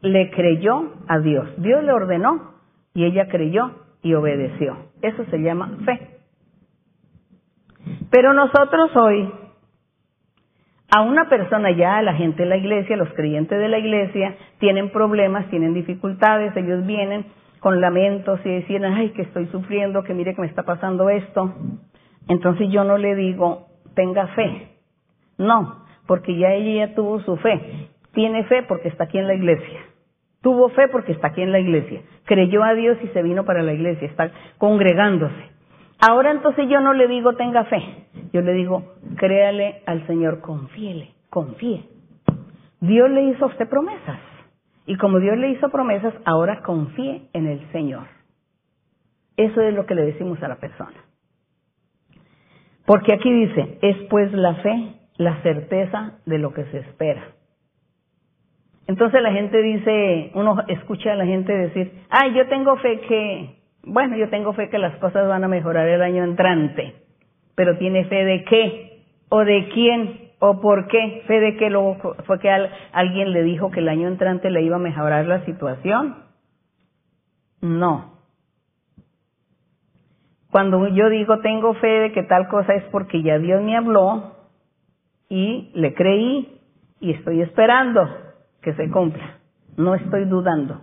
le creyó a Dios. Dios le ordenó y ella creyó y obedeció. Eso se llama fe. Pero nosotros hoy, a una persona ya, la gente de la iglesia, los creyentes de la iglesia, tienen problemas, tienen dificultades, ellos vienen con lamentos y deciden, ay, que estoy sufriendo, que mire que me está pasando esto. Entonces yo no le digo, tenga fe. No, porque ya ella ya tuvo su fe. Tiene fe porque está aquí en la iglesia. Tuvo fe porque está aquí en la iglesia. Creyó a Dios y se vino para la iglesia. Está congregándose. Ahora entonces yo no le digo tenga fe. Yo le digo créale al Señor, confíele, confíe. Dios le hizo a usted promesas. Y como Dios le hizo promesas, ahora confíe en el Señor. Eso es lo que le decimos a la persona. Porque aquí dice, es pues la fe, la certeza de lo que se espera. Entonces la gente dice, uno escucha a la gente decir, ay, yo tengo fe que, bueno, yo tengo fe que las cosas van a mejorar el año entrante, pero tiene fe de qué, o de quién, o por qué, fe de que luego fue que alguien le dijo que el año entrante le iba a mejorar la situación. No. Cuando yo digo tengo fe de que tal cosa es porque ya Dios me habló y le creí y estoy esperando que se cumpla. No estoy dudando.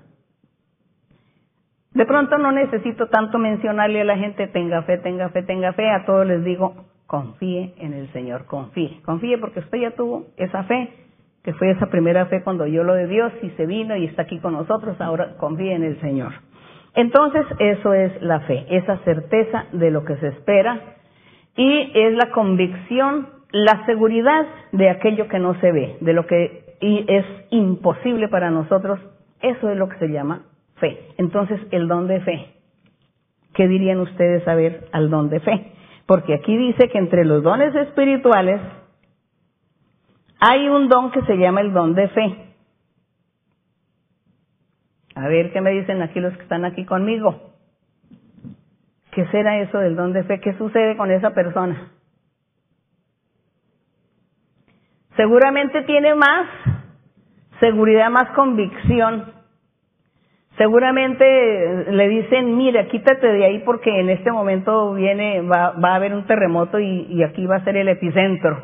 De pronto no necesito tanto mencionarle a la gente tenga fe, tenga fe, tenga fe. A todos les digo confíe en el Señor, confíe. Confíe porque usted ya tuvo esa fe, que fue esa primera fe cuando yo lo de Dios y se vino y está aquí con nosotros. Ahora confíe en el Señor. Entonces, eso es la fe, esa certeza de lo que se espera y es la convicción, la seguridad de aquello que no se ve, de lo que es imposible para nosotros. Eso es lo que se llama fe. Entonces, el don de fe. ¿Qué dirían ustedes a ver al don de fe? Porque aquí dice que entre los dones espirituales hay un don que se llama el don de fe. A ver qué me dicen aquí los que están aquí conmigo. ¿Qué será eso del don de fe? ¿Qué sucede con esa persona? Seguramente tiene más seguridad, más convicción. Seguramente le dicen, mira, quítate de ahí porque en este momento viene, va, va a haber un terremoto y, aquí va a ser el epicentro.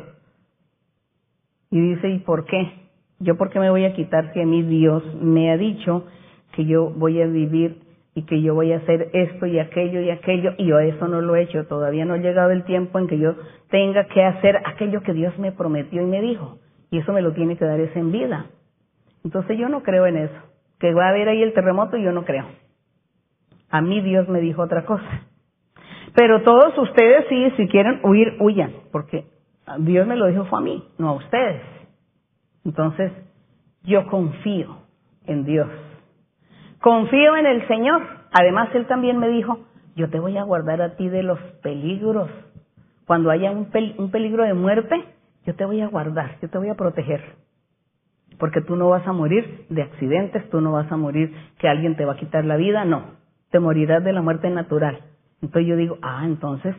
Y dice, ¿y por qué? ¿Yo por qué me voy a quitar si a mí Dios me ha dicho que yo voy a vivir y que yo voy a hacer esto y aquello y aquello, y yo eso no lo he hecho, todavía no ha llegado el tiempo en que yo tenga que hacer aquello que Dios me prometió y me dijo, y eso me lo tiene que dar esa en vida. Entonces yo no creo en eso, que va a haber ahí el terremoto, yo no creo. A mí Dios me dijo otra cosa. Pero todos ustedes sí, si quieren huir, huyan, porque Dios me lo dijo fue a mí, no a ustedes. Entonces, yo confío en Dios Confío en el Señor. Además, Él también me dijo, yo te voy a guardar a ti de los peligros. Cuando haya un, peligro de muerte, yo te voy a guardar, yo te voy a proteger. Porque tú no vas a morir de accidentes, tú no vas a morir que alguien te va a quitar la vida, no. Te morirás de la muerte natural. Entonces yo digo, ah, entonces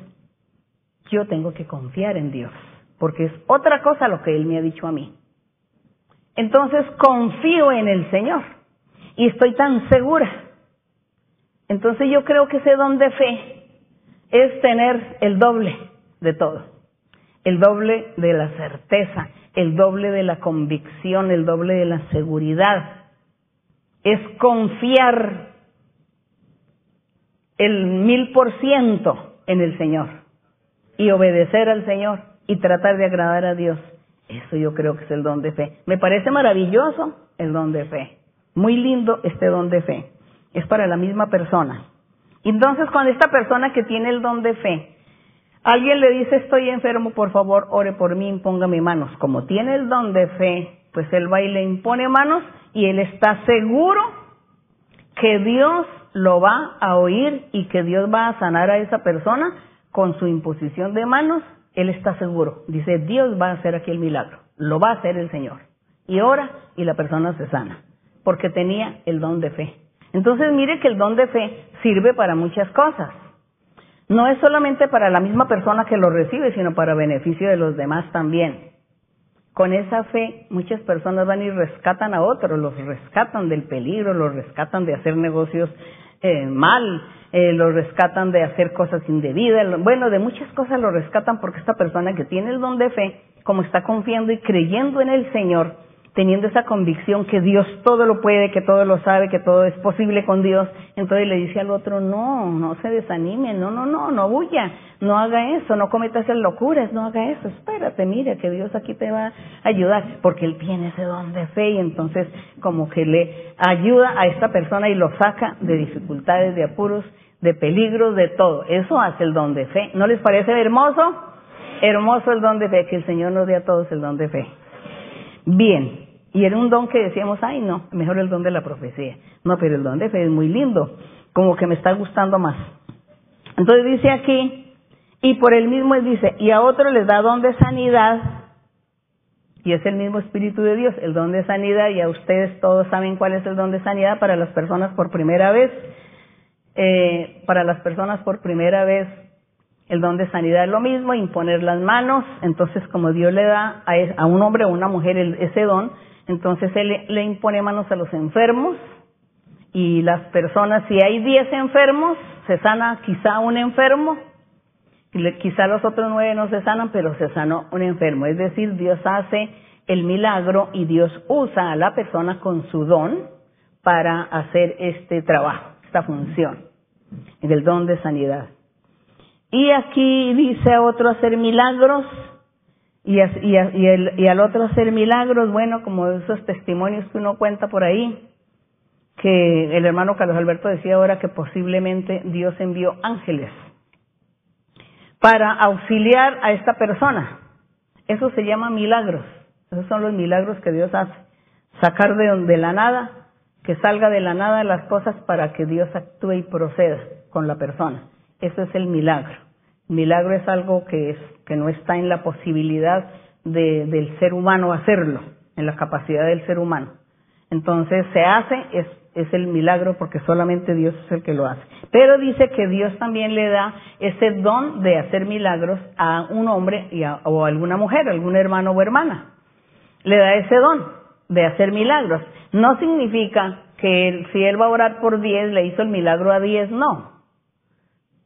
yo tengo que confiar en Dios, porque es otra cosa lo que Él me ha dicho a mí. Entonces confío en el Señor y estoy tan segura. Entonces yo creo que ese don de fe es tener el doble de todo, el doble de la certeza, el doble de la convicción, el doble de la seguridad. Es confiar el mil por ciento en el Señor y obedecer al Señor y tratar de agradar a Dios. Eso yo creo que es el don de fe. Me parece maravilloso el don de fe. Muy lindo este don de fe. Es para la misma persona. Entonces, cuando esta persona que tiene el don de fe, alguien le dice estoy enfermo, por favor, ore por mí, impóngame manos. Como tiene el don de fe, pues él va y le impone manos y él está seguro que Dios lo va a oír y que Dios va a sanar a esa persona con su imposición de manos. Él está seguro. Dice, Dios va a hacer aquí el milagro. Lo va a hacer el Señor. Y ora y la persona se sana porque tenía el don de fe. Entonces mire que el don de fe sirve para muchas cosas. No es solamente para la misma persona que lo recibe, sino para beneficio de los demás también. Con esa fe muchas personas van y rescatan a otros, los rescatan del peligro, los rescatan de hacer negocios eh, mal, eh, los rescatan de hacer cosas indebidas, bueno, de muchas cosas lo rescatan porque esta persona que tiene el don de fe, como está confiando y creyendo en el Señor, teniendo esa convicción que Dios todo lo puede, que todo lo sabe, que todo es posible con Dios, entonces le dice al otro, no, no se desanime, no, no, no, no huya, no haga eso, no cometas locuras, no haga eso, espérate, mira que Dios aquí te va a ayudar, porque Él tiene ese don de fe y entonces como que le ayuda a esta persona y lo saca de dificultades, de apuros, de peligros, de todo. Eso hace el don de fe. ¿No les parece hermoso? Hermoso el don de fe, que el Señor nos dé a todos el don de fe. Bien, y era un don que decíamos, ay no, mejor el don de la profecía. No, pero el don de fe es muy lindo, como que me está gustando más. Entonces dice aquí, y por el mismo él dice, y a otro les da don de sanidad, y es el mismo Espíritu de Dios, el don de sanidad, y a ustedes todos saben cuál es el don de sanidad para las personas por primera vez. Eh, para las personas por primera vez el don de sanidad es lo mismo, imponer las manos, entonces como Dios le da a, un hombre o una mujer ese don, entonces Él le, impone manos a los enfermos y las personas, si hay 10 enfermos, se sana quizá un enfermo, quizá los otros nueve no se sanan, pero se sanó un enfermo. Es decir, Dios hace el milagro y Dios usa a la persona con su don para hacer este trabajo, esta función, el don de sanidad. Y aquí dice a otro hacer milagros y, el, y al otro hacer milagros, bueno, como esos testimonios que uno cuenta por ahí, que el hermano Carlos Alberto decía ahora que posiblemente Dios envió ángeles para auxiliar a esta persona. Eso se llama milagros. Esos son los milagros que Dios hace. Sacar de la nada, que salga de la nada las cosas para que Dios actúe y proceda con la persona. Eso es el milagro. Milagro es algo que, es, que no está en la posibilidad de, del ser humano hacerlo, en la capacidad del ser humano. Entonces se hace, es, es el milagro porque solamente Dios es el que lo hace. Pero dice que Dios también le da ese don de hacer milagros a un hombre y a, o a alguna mujer, algún hermano o hermana. Le da ese don de hacer milagros. No significa que si él va a orar por diez, le hizo el milagro a diez, no.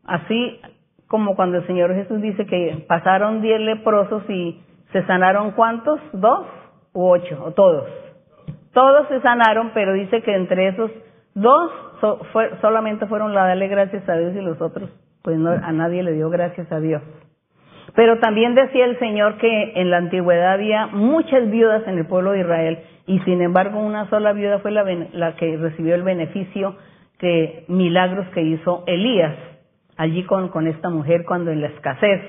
Así como cuando el Señor Jesús dice que pasaron diez leprosos y se sanaron cuántos, dos u ocho, o todos. Todos se sanaron, pero dice que entre esos dos solamente fueron la darle gracias a Dios y los otros, pues no, a nadie le dio gracias a Dios. Pero también decía el Señor que en la antigüedad había muchas viudas en el pueblo de Israel y sin embargo una sola viuda fue la, la que recibió el beneficio que milagros que hizo Elías allí con, con esta mujer cuando en la escasez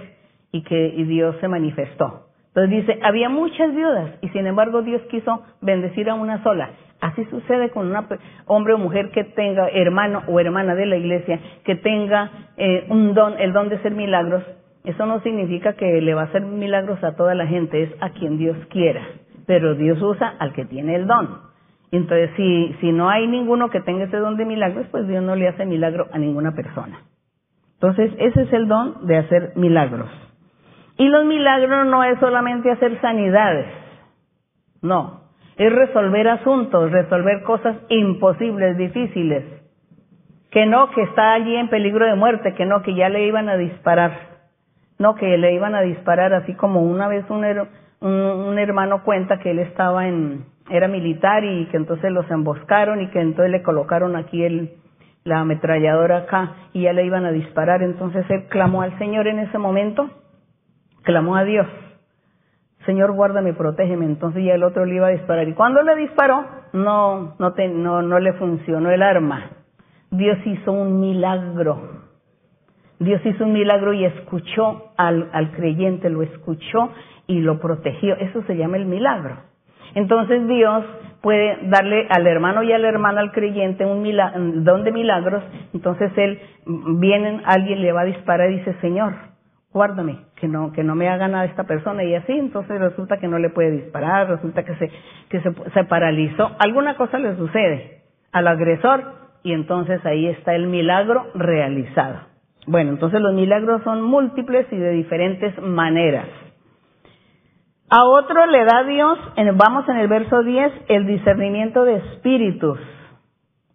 y que y Dios se manifestó. Entonces dice, había muchas viudas y sin embargo Dios quiso bendecir a una sola. Así sucede con un hombre o mujer que tenga hermano o hermana de la iglesia, que tenga eh, un don, el don de hacer milagros. Eso no significa que le va a hacer milagros a toda la gente, es a quien Dios quiera. Pero Dios usa al que tiene el don. Entonces, si, si no hay ninguno que tenga ese don de milagros, pues Dios no le hace milagro a ninguna persona. Entonces, ese es el don de hacer milagros. Y los milagros no es solamente hacer sanidades, no, es resolver asuntos, resolver cosas imposibles, difíciles, que no, que está allí en peligro de muerte, que no, que ya le iban a disparar, no, que le iban a disparar, así como una vez un, un hermano cuenta que él estaba en, era militar y que entonces los emboscaron y que entonces le colocaron aquí el, la ametralladora acá y ya le iban a disparar. Entonces él clamó al Señor en ese momento, clamó a Dios. Señor, guárdame, protégeme. Entonces ya el otro le iba a disparar. Y cuando le disparó, no, no, no, no le funcionó el arma. Dios hizo un milagro. Dios hizo un milagro y escuchó al, al creyente, lo escuchó y lo protegió. Eso se llama el milagro. Entonces Dios puede darle al hermano y a la hermana, al creyente, un don de milagros, entonces él, viene, alguien le va a disparar y dice, Señor, guárdame, que no, que no me haga nada esta persona, y así, entonces resulta que no le puede disparar, resulta que se, que se, se paralizó, alguna cosa le sucede al agresor, y entonces ahí está el milagro realizado. Bueno, entonces los milagros son múltiples y de diferentes maneras. A otro le da Dios, vamos en el verso 10, el discernimiento de espíritus.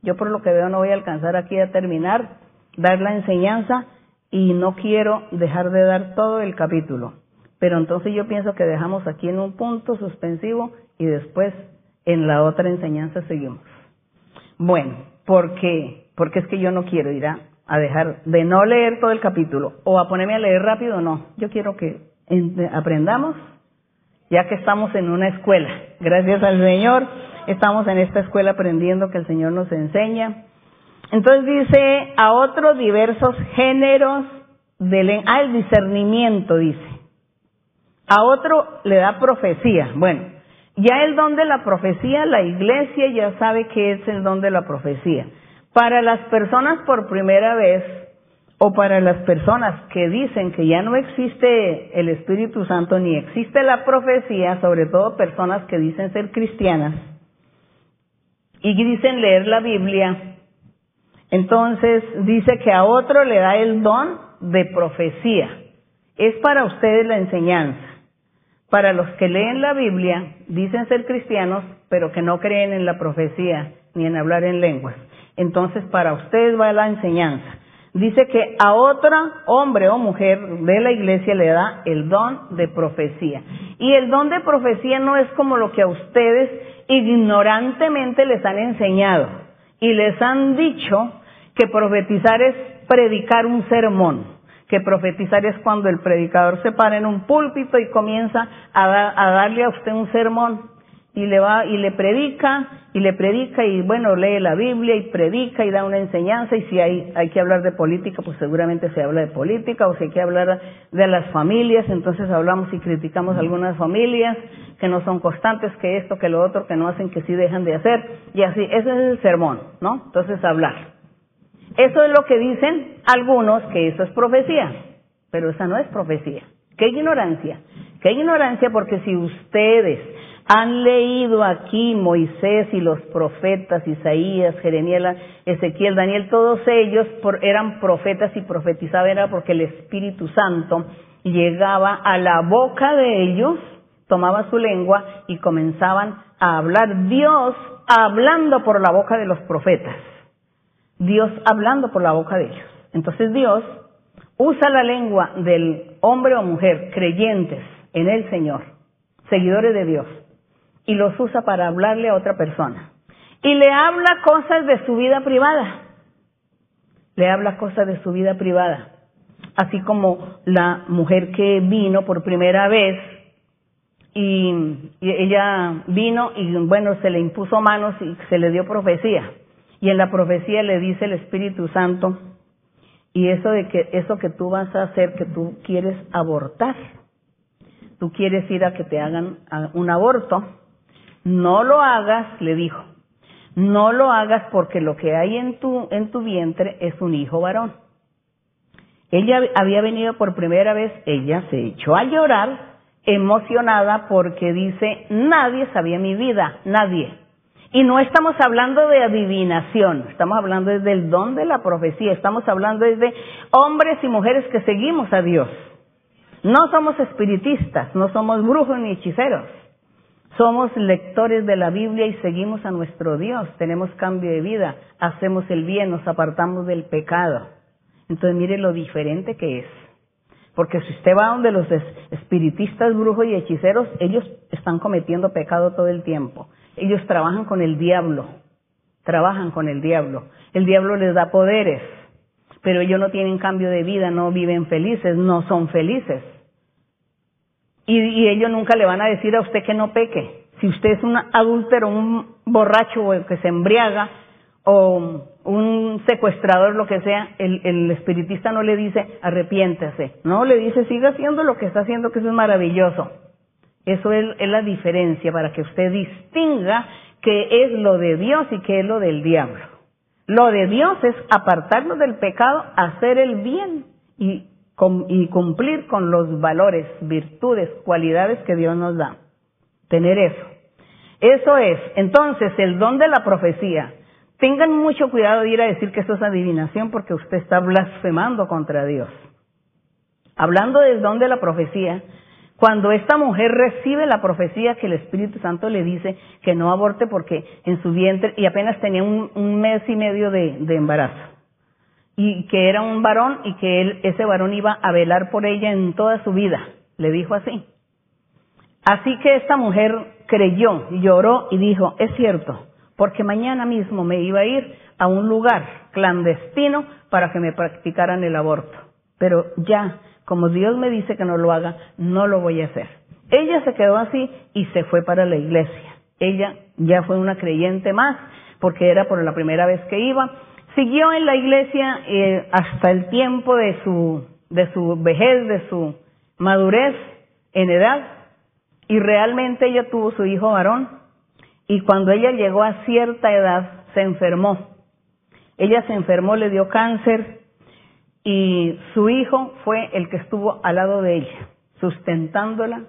Yo por lo que veo no voy a alcanzar aquí a terminar, dar la enseñanza y no quiero dejar de dar todo el capítulo. Pero entonces yo pienso que dejamos aquí en un punto suspensivo y después en la otra enseñanza seguimos. Bueno, ¿por qué? Porque es que yo no quiero ir a, a dejar de no leer todo el capítulo o a ponerme a leer rápido, no. Yo quiero que aprendamos ya que estamos en una escuela. Gracias al Señor, estamos en esta escuela aprendiendo que el Señor nos enseña. Entonces dice, a otros diversos géneros de ah, el discernimiento dice. A otro le da profecía. Bueno, ya el don de la profecía, la iglesia ya sabe que es el don de la profecía. Para las personas por primera vez, o para las personas que dicen que ya no existe el Espíritu Santo ni existe la profecía, sobre todo personas que dicen ser cristianas y dicen leer la Biblia, entonces dice que a otro le da el don de profecía. Es para ustedes la enseñanza. Para los que leen la Biblia, dicen ser cristianos, pero que no creen en la profecía ni en hablar en lenguas. Entonces para ustedes va la enseñanza dice que a otro hombre o mujer de la iglesia le da el don de profecía. Y el don de profecía no es como lo que a ustedes ignorantemente les han enseñado y les han dicho que profetizar es predicar un sermón, que profetizar es cuando el predicador se para en un púlpito y comienza a, a darle a usted un sermón y le va y le predica y le predica y bueno lee la Biblia y predica y da una enseñanza y si hay hay que hablar de política pues seguramente se habla de política o si hay que hablar de las familias entonces hablamos y criticamos algunas familias que no son constantes que esto que lo otro que no hacen que sí dejan de hacer y así ese es el sermón no entonces hablar. Eso es lo que dicen algunos que eso es profecía pero esa no es profecía. Qué ignorancia qué ignorancia porque si ustedes han leído aquí Moisés y los profetas, Isaías, Jeremías, Ezequiel, Daniel, todos ellos eran profetas y profetizaban era porque el Espíritu Santo llegaba a la boca de ellos, tomaba su lengua y comenzaban a hablar. Dios hablando por la boca de los profetas. Dios hablando por la boca de ellos. Entonces Dios usa la lengua del hombre o mujer creyentes en el Señor, seguidores de Dios, y los usa para hablarle a otra persona. Y le habla cosas de su vida privada. Le habla cosas de su vida privada. Así como la mujer que vino por primera vez y, ella vino y bueno, se le impuso manos y se le dio profecía. Y en la profecía le dice el Espíritu Santo, y eso de que eso que tú vas a hacer, que tú quieres abortar, tú quieres ir a que te hagan un aborto, no lo hagas, le dijo. No lo hagas porque lo que hay en tu, en tu vientre es un hijo varón. Ella había venido por primera vez, ella se echó a llorar, emocionada porque dice, nadie sabía mi vida, nadie. Y no estamos hablando de adivinación, estamos hablando del don de la profecía, estamos hablando de hombres y mujeres que seguimos a Dios. No somos espiritistas, no somos brujos ni hechiceros. Somos lectores de la Biblia y seguimos a nuestro Dios, tenemos cambio de vida, hacemos el bien, nos apartamos del pecado. Entonces mire lo diferente que es. Porque si usted va donde los espiritistas, brujos y hechiceros, ellos están cometiendo pecado todo el tiempo. Ellos trabajan con el diablo, trabajan con el diablo. El diablo les da poderes, pero ellos no tienen cambio de vida, no viven felices, no son felices. Y, ellos nunca le van a decir a usted que no peque. Si usted es un adúltero, un borracho que se embriaga o un secuestrador, lo que sea, el, espiritista no le dice arrepiéntese. No, le dice siga haciendo lo que está haciendo, que eso es maravilloso. Eso es, es la diferencia para que usted distinga qué es lo de Dios y qué es lo del diablo. Lo de Dios es apartarnos del pecado, hacer el bien y y cumplir con los valores, virtudes, cualidades que Dios nos da. Tener eso. Eso es, entonces, el don de la profecía. Tengan mucho cuidado de ir a decir que eso es adivinación porque usted está blasfemando contra Dios. Hablando del don de la profecía, cuando esta mujer recibe la profecía que el Espíritu Santo le dice que no aborte porque en su vientre y apenas tenía un, mes y medio de embarazo y que era un varón y que él, ese varón iba a velar por ella en toda su vida. Le dijo así. Así que esta mujer creyó, lloró y dijo, es cierto, porque mañana mismo me iba a ir a un lugar clandestino para que me practicaran el aborto. Pero ya, como Dios me dice que no lo haga, no lo voy a hacer. Ella se quedó así y se fue para la iglesia. Ella ya fue una creyente más, porque era por la primera vez que iba, Siguió en la iglesia eh, hasta el tiempo de su, de su vejez, de su madurez en edad, y realmente ella tuvo su hijo varón, y cuando ella llegó a cierta edad se enfermó. Ella se enfermó, le dio cáncer, y su hijo fue el que estuvo al lado de ella, sustentándola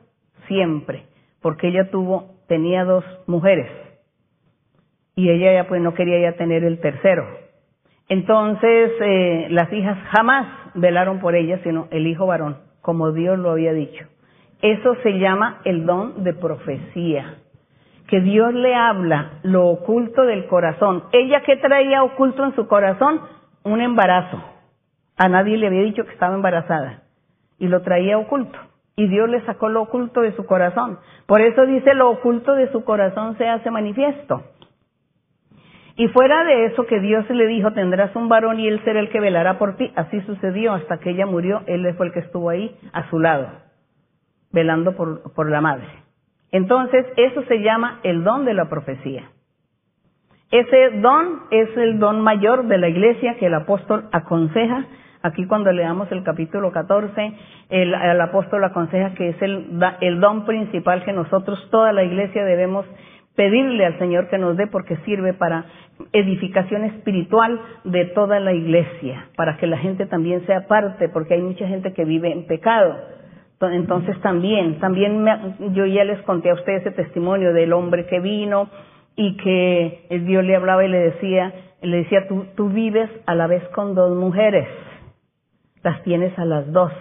siempre, porque ella tuvo, tenía dos mujeres y ella ya pues no quería ya tener el tercero. Entonces eh, las hijas jamás velaron por ella, sino el hijo varón, como Dios lo había dicho. Eso se llama el don de profecía, que Dios le habla lo oculto del corazón. Ella que traía oculto en su corazón un embarazo. A nadie le había dicho que estaba embarazada y lo traía oculto. Y Dios le sacó lo oculto de su corazón. Por eso dice, lo oculto de su corazón se hace manifiesto. Y fuera de eso que Dios le dijo, tendrás un varón y él será el que velará por ti. Así sucedió hasta que ella murió, él fue el que estuvo ahí a su lado, velando por, la madre. Entonces, eso se llama el don de la profecía. Ese don es el don mayor de la iglesia que el apóstol aconseja. Aquí cuando leamos el capítulo 14, el, el apóstol aconseja que es el, el don principal que nosotros, toda la iglesia, debemos pedirle al Señor que nos dé porque sirve para edificación espiritual de toda la iglesia, para que la gente también sea parte, porque hay mucha gente que vive en pecado. Entonces también, también yo ya les conté a ustedes ese testimonio del hombre que vino y que Dios le hablaba y le decía, le decía, tú, tú vives a la vez con dos mujeres, las tienes a las dos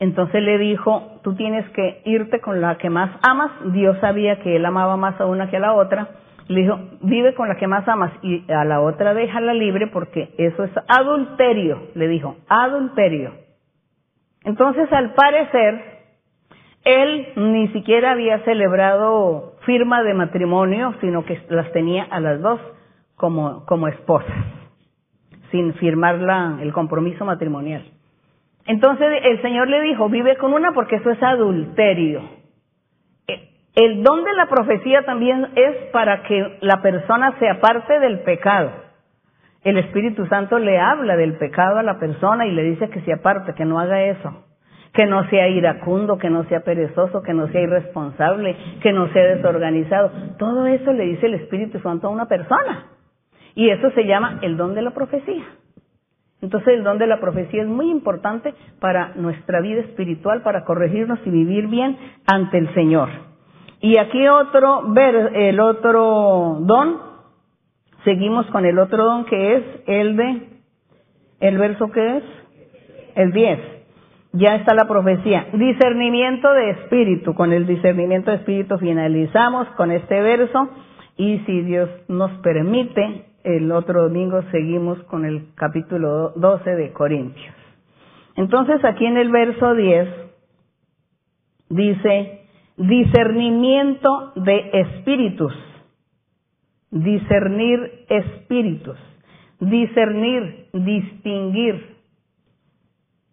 entonces le dijo, tú tienes que irte con la que más amas. Dios sabía que él amaba más a una que a la otra. Le dijo, vive con la que más amas y a la otra déjala libre porque eso es adulterio, le dijo, adulterio. Entonces, al parecer, él ni siquiera había celebrado firma de matrimonio, sino que las tenía a las dos como, como esposas, sin firmar la, el compromiso matrimonial. Entonces el Señor le dijo, vive con una porque eso es adulterio. Eh, el don de la profecía también es para que la persona se aparte del pecado. El Espíritu Santo le habla del pecado a la persona y le dice que se aparte, que no haga eso, que no sea iracundo, que no sea perezoso, que no sea irresponsable, que no sea desorganizado. Todo eso le dice el Espíritu Santo a una persona. Y eso se llama el don de la profecía. Entonces el don de la profecía es muy importante para nuestra vida espiritual, para corregirnos y vivir bien ante el Señor. Y aquí otro, ver el otro don, seguimos con el otro don que es el de, el verso que es, el 10. Ya está la profecía. Discernimiento de espíritu. Con el discernimiento de espíritu finalizamos con este verso y si Dios nos permite, el otro domingo seguimos con el capítulo 12 de Corintios. Entonces aquí en el verso 10 dice discernimiento de espíritus, discernir espíritus, discernir, distinguir,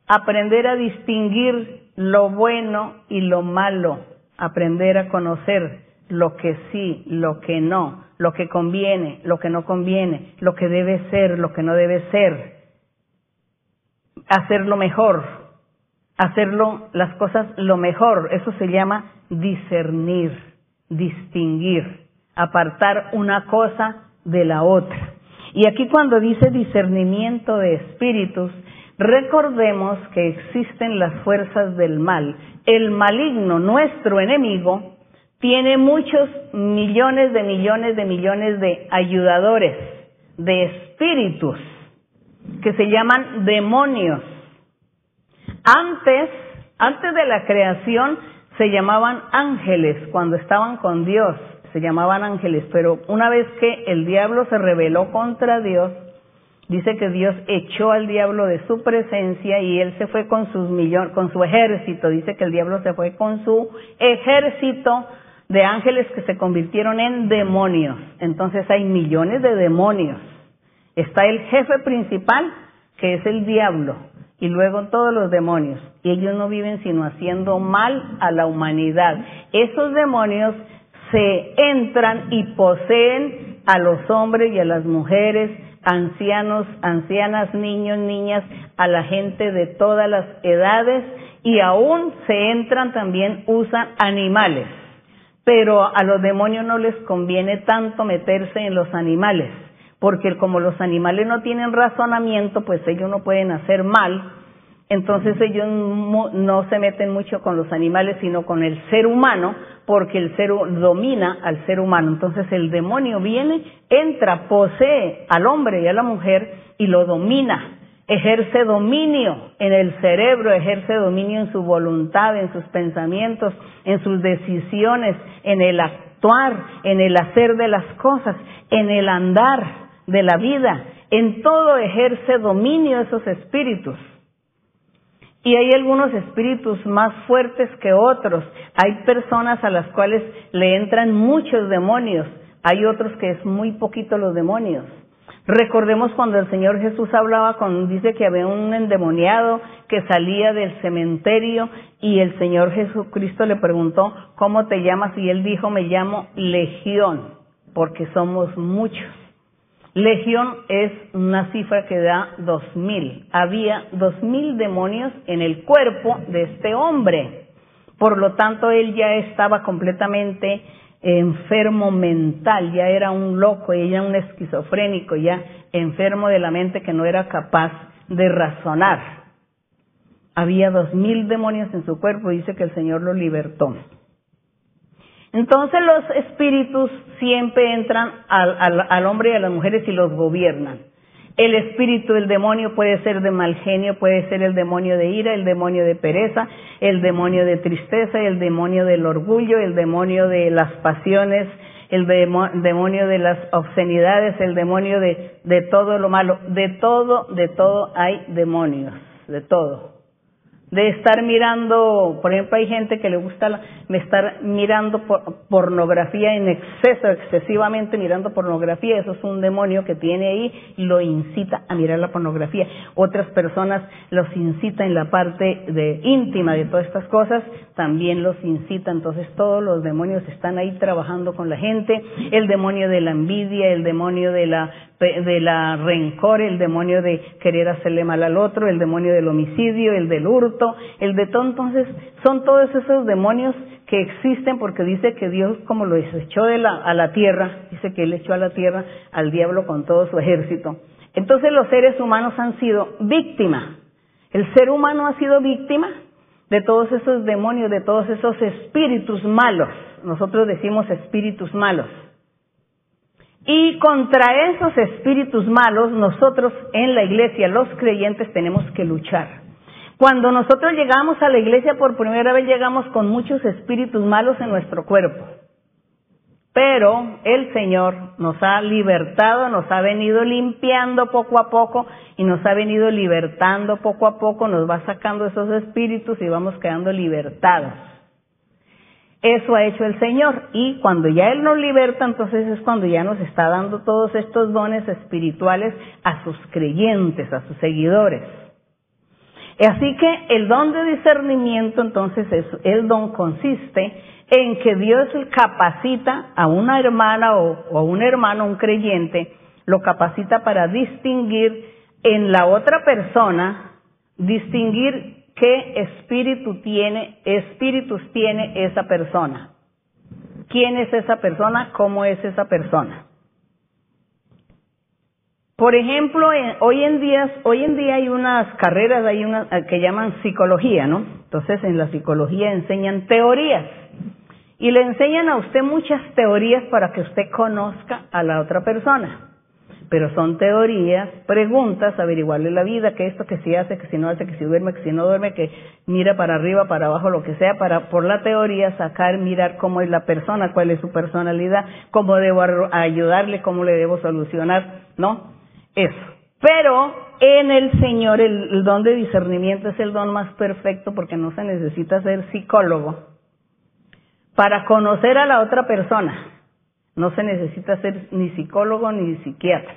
aprender a distinguir lo bueno y lo malo, aprender a conocer lo que sí, lo que no, lo que conviene, lo que no conviene, lo que debe ser, lo que no debe ser, hacerlo mejor, hacerlo las cosas lo mejor, eso se llama discernir, distinguir, apartar una cosa de la otra. Y aquí cuando dice discernimiento de espíritus, recordemos que existen las fuerzas del mal. El maligno, nuestro enemigo, tiene muchos millones de millones de millones de ayudadores, de espíritus, que se llaman demonios. Antes, antes de la creación, se llamaban ángeles, cuando estaban con Dios, se llamaban ángeles, pero una vez que el diablo se rebeló contra Dios, dice que Dios echó al diablo de su presencia y él se fue con sus millón, con su ejército, dice que el diablo se fue con su ejército de ángeles que se convirtieron en demonios. Entonces hay millones de demonios. Está el jefe principal, que es el diablo, y luego todos los demonios. Y ellos no viven sino haciendo mal a la humanidad. Esos demonios se entran y poseen a los hombres y a las mujeres, ancianos, ancianas, niños, niñas, a la gente de todas las edades y aún se entran también, usan animales pero a los demonios no les conviene tanto meterse en los animales, porque como los animales no tienen razonamiento, pues ellos no pueden hacer mal, entonces ellos no se meten mucho con los animales, sino con el ser humano, porque el ser domina al ser humano. Entonces el demonio viene, entra, posee al hombre y a la mujer y lo domina. Ejerce dominio en el cerebro, ejerce dominio en su voluntad, en sus pensamientos, en sus decisiones, en el actuar, en el hacer de las cosas, en el andar de la vida. En todo ejerce dominio esos espíritus. Y hay algunos espíritus más fuertes que otros. Hay personas a las cuales le entran muchos demonios. Hay otros que es muy poquito los demonios. Recordemos cuando el Señor Jesús hablaba con, dice que había un endemoniado que salía del cementerio y el Señor Jesucristo le preguntó, ¿cómo te llamas? Y él dijo, me llamo Legión, porque somos muchos. Legión es una cifra que da dos mil. Había dos mil demonios en el cuerpo de este hombre. Por lo tanto, él ya estaba completamente enfermo mental, ya era un loco, ella un esquizofrénico, ya enfermo de la mente que no era capaz de razonar. Había dos mil demonios en su cuerpo, dice que el Señor lo libertó. Entonces los espíritus siempre entran al, hombre y a las mujeres y los gobiernan. El espíritu del demonio puede ser de mal genio, puede ser el demonio de ira, el demonio de pereza, el demonio de tristeza, el demonio del orgullo, el demonio de las pasiones, el demonio de las obscenidades, el demonio de, de todo lo malo. De todo, de todo hay demonios, de todo de estar mirando, por ejemplo, hay gente que le gusta la, estar mirando pornografía en exceso, excesivamente mirando pornografía, eso es un demonio que tiene ahí lo incita a mirar la pornografía. Otras personas los incita en la parte de íntima de todas estas cosas, también los incita, entonces todos los demonios están ahí trabajando con la gente, el demonio de la envidia, el demonio de la de la rencor, el demonio de querer hacerle mal al otro, el demonio del homicidio, el del hurto, el de todo. Entonces, son todos esos demonios que existen porque dice que Dios como lo echó de la, a la tierra, dice que él echó a la tierra al diablo con todo su ejército. Entonces los seres humanos han sido víctimas. El ser humano ha sido víctima de todos esos demonios, de todos esos espíritus malos. Nosotros decimos espíritus malos. Y contra esos espíritus malos, nosotros en la iglesia, los creyentes, tenemos que luchar. Cuando nosotros llegamos a la iglesia por primera vez, llegamos con muchos espíritus malos en nuestro cuerpo. Pero el Señor nos ha libertado, nos ha venido limpiando poco a poco y nos ha venido libertando poco a poco, nos va sacando esos espíritus y vamos quedando libertados. Eso ha hecho el Señor. Y cuando ya Él nos liberta, entonces es cuando ya nos está dando todos estos dones espirituales a sus creyentes, a sus seguidores. Así que el don de discernimiento, entonces, es, el don consiste en que Dios capacita a una hermana o a un hermano, un creyente, lo capacita para distinguir en la otra persona, distinguir ¿Qué espíritu tiene, espíritus tiene esa persona? ¿Quién es esa persona? ¿Cómo es esa persona? Por ejemplo, hoy en día, hoy en día hay unas carreras, eh, que llaman psicología, ¿no? Entonces en la psicología enseñan teorías y le enseñan a usted muchas teorías para que usted conozca a la otra persona pero son teorías, preguntas, averiguarle la vida, que esto, que si hace, que si no hace, que si duerme, que si no duerme, que mira para arriba, para abajo, lo que sea, para por la teoría sacar, mirar cómo es la persona, cuál es su personalidad, cómo debo ayudarle, cómo le debo solucionar, ¿no? Eso. Pero en el Señor el, el don de discernimiento es el don más perfecto porque no se necesita ser psicólogo para conocer a la otra persona no se necesita ser ni psicólogo ni psiquiatra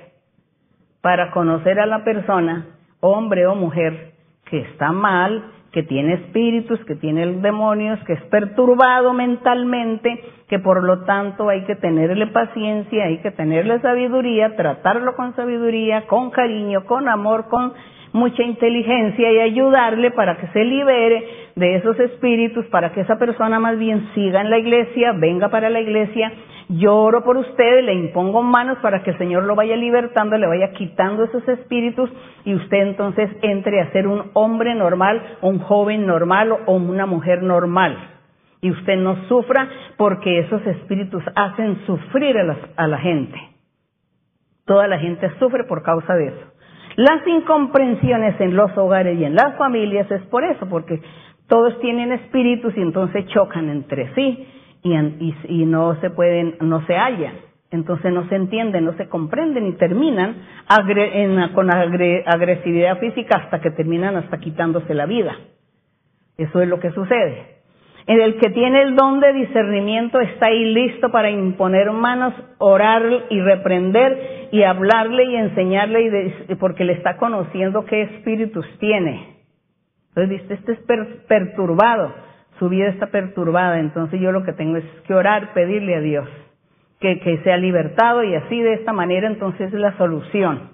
para conocer a la persona, hombre o mujer, que está mal, que tiene espíritus, que tiene demonios, que es perturbado mentalmente, que por lo tanto hay que tenerle paciencia, hay que tenerle sabiduría, tratarlo con sabiduría, con cariño, con amor, con mucha inteligencia y ayudarle para que se libere de esos espíritus, para que esa persona más bien siga en la iglesia, venga para la iglesia Yo oro por usted, le impongo manos para que el Señor lo vaya libertando, le vaya quitando esos espíritus y usted entonces entre a ser un hombre normal, un joven normal o una mujer normal. Y usted no sufra porque esos espíritus hacen sufrir a a la gente. Toda la gente sufre por causa de eso. Las incomprensiones en los hogares y en las familias es por eso, porque todos tienen espíritus y entonces chocan entre sí y, no se pueden, no se hallan. Entonces no se entienden, no se comprenden y terminan con agresividad física hasta que terminan hasta quitándose la vida. Eso es lo que sucede. En el que tiene el don de discernimiento está ahí listo para imponer manos, orar y reprender y hablarle y enseñarle y porque le está conociendo qué espíritus tiene. Entonces dice, este es perturbado su vida está perturbada, entonces yo lo que tengo es que orar, pedirle a Dios que, que sea libertado y así de esta manera entonces es la solución.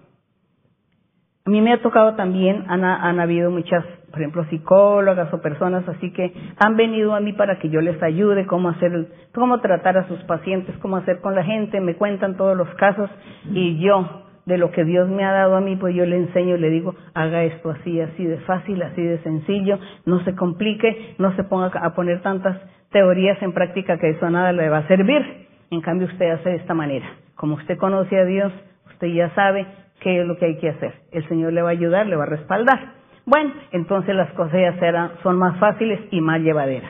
A mí me ha tocado también, han, han habido muchas, por ejemplo, psicólogas o personas así que han venido a mí para que yo les ayude cómo hacer, cómo tratar a sus pacientes, cómo hacer con la gente, me cuentan todos los casos y yo de lo que Dios me ha dado a mí, pues yo le enseño y le digo, haga esto así, así de fácil, así de sencillo, no se complique, no se ponga a poner tantas teorías en práctica que eso nada le va a servir. En cambio usted hace de esta manera. Como usted conoce a Dios, usted ya sabe qué es lo que hay que hacer. El Señor le va a ayudar, le va a respaldar. Bueno, entonces las cosas ya serán, son más fáciles y más llevaderas.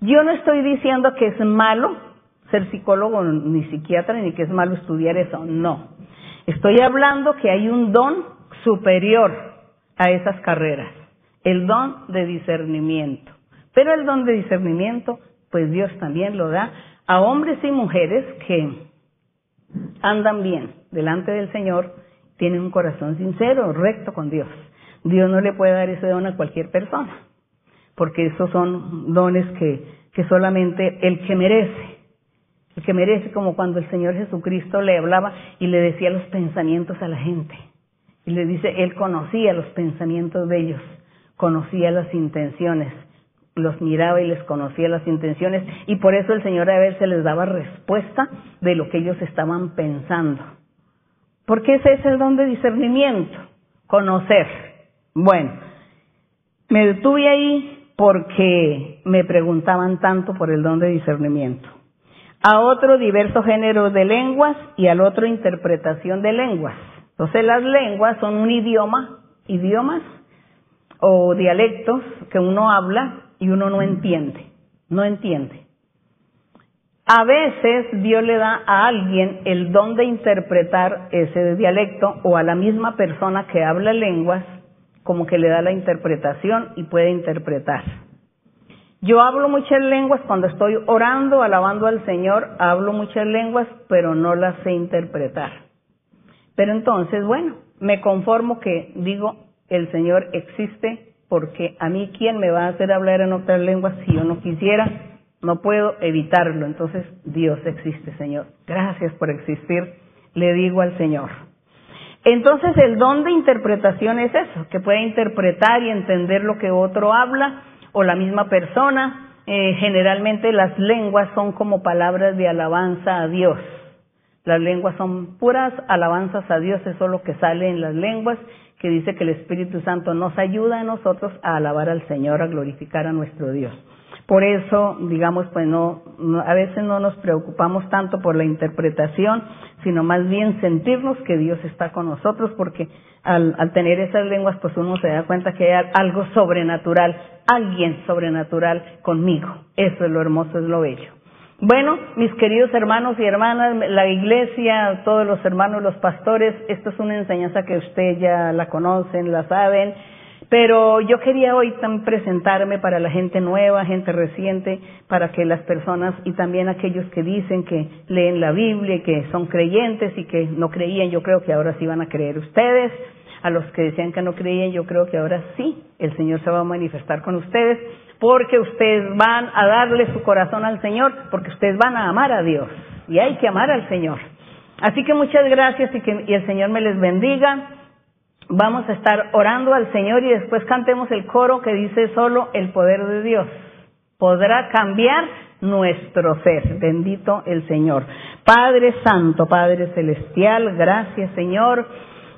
Yo no estoy diciendo que es malo ser psicólogo ni psiquiatra, ni que es malo estudiar eso, no. Estoy hablando que hay un don superior a esas carreras, el don de discernimiento. Pero el don de discernimiento, pues Dios también lo da a hombres y mujeres que andan bien delante del Señor, tienen un corazón sincero, recto con Dios. Dios no le puede dar ese don a cualquier persona, porque esos son dones que, que solamente el que merece el que merece como cuando el Señor Jesucristo le hablaba y le decía los pensamientos a la gente. Y le dice, Él conocía los pensamientos de ellos, conocía las intenciones, los miraba y les conocía las intenciones y por eso el Señor a veces les daba respuesta de lo que ellos estaban pensando. Porque ese es el don de discernimiento, conocer. Bueno, me detuve ahí porque me preguntaban tanto por el don de discernimiento a otro diverso género de lenguas y al otro interpretación de lenguas. Entonces las lenguas son un idioma, idiomas o dialectos que uno habla y uno no entiende, no entiende. A veces Dios le da a alguien el don de interpretar ese dialecto o a la misma persona que habla lenguas como que le da la interpretación y puede interpretar. Yo hablo muchas lenguas cuando estoy orando, alabando al Señor, hablo muchas lenguas, pero no las sé interpretar. Pero entonces, bueno, me conformo que digo, el Señor existe porque a mí quién me va a hacer hablar en otras lenguas si yo no quisiera, no puedo evitarlo. Entonces, Dios existe, Señor. Gracias por existir, le digo al Señor. Entonces, el don de interpretación es eso, que puede interpretar y entender lo que otro habla o la misma persona. Eh, generalmente las lenguas son como palabras de alabanza a Dios. Las lenguas son puras alabanzas a Dios, eso es lo que sale en las lenguas, que dice que el Espíritu Santo nos ayuda a nosotros a alabar al Señor, a glorificar a nuestro Dios. Por eso, digamos, pues no, a veces no nos preocupamos tanto por la interpretación, sino más bien sentirnos que Dios está con nosotros, porque al, al tener esas lenguas, pues uno se da cuenta que hay algo sobrenatural, alguien sobrenatural conmigo. Eso es lo hermoso, es lo bello. Bueno, mis queridos hermanos y hermanas, la iglesia, todos los hermanos, los pastores, esto es una enseñanza que usted ya la conocen, la saben, pero yo quería hoy también presentarme para la gente nueva, gente reciente, para que las personas y también aquellos que dicen que leen la Biblia y que son creyentes y que no creían, yo creo que ahora sí van a creer ustedes. A los que decían que no creían, yo creo que ahora sí el Señor se va a manifestar con ustedes porque ustedes van a darle su corazón al Señor, porque ustedes van a amar a Dios y hay que amar al Señor. Así que muchas gracias y que y el Señor me les bendiga. Vamos a estar orando al Señor y después cantemos el coro que dice solo el poder de Dios. Podrá cambiar nuestro ser. Bendito el Señor. Padre Santo, Padre Celestial, gracias Señor.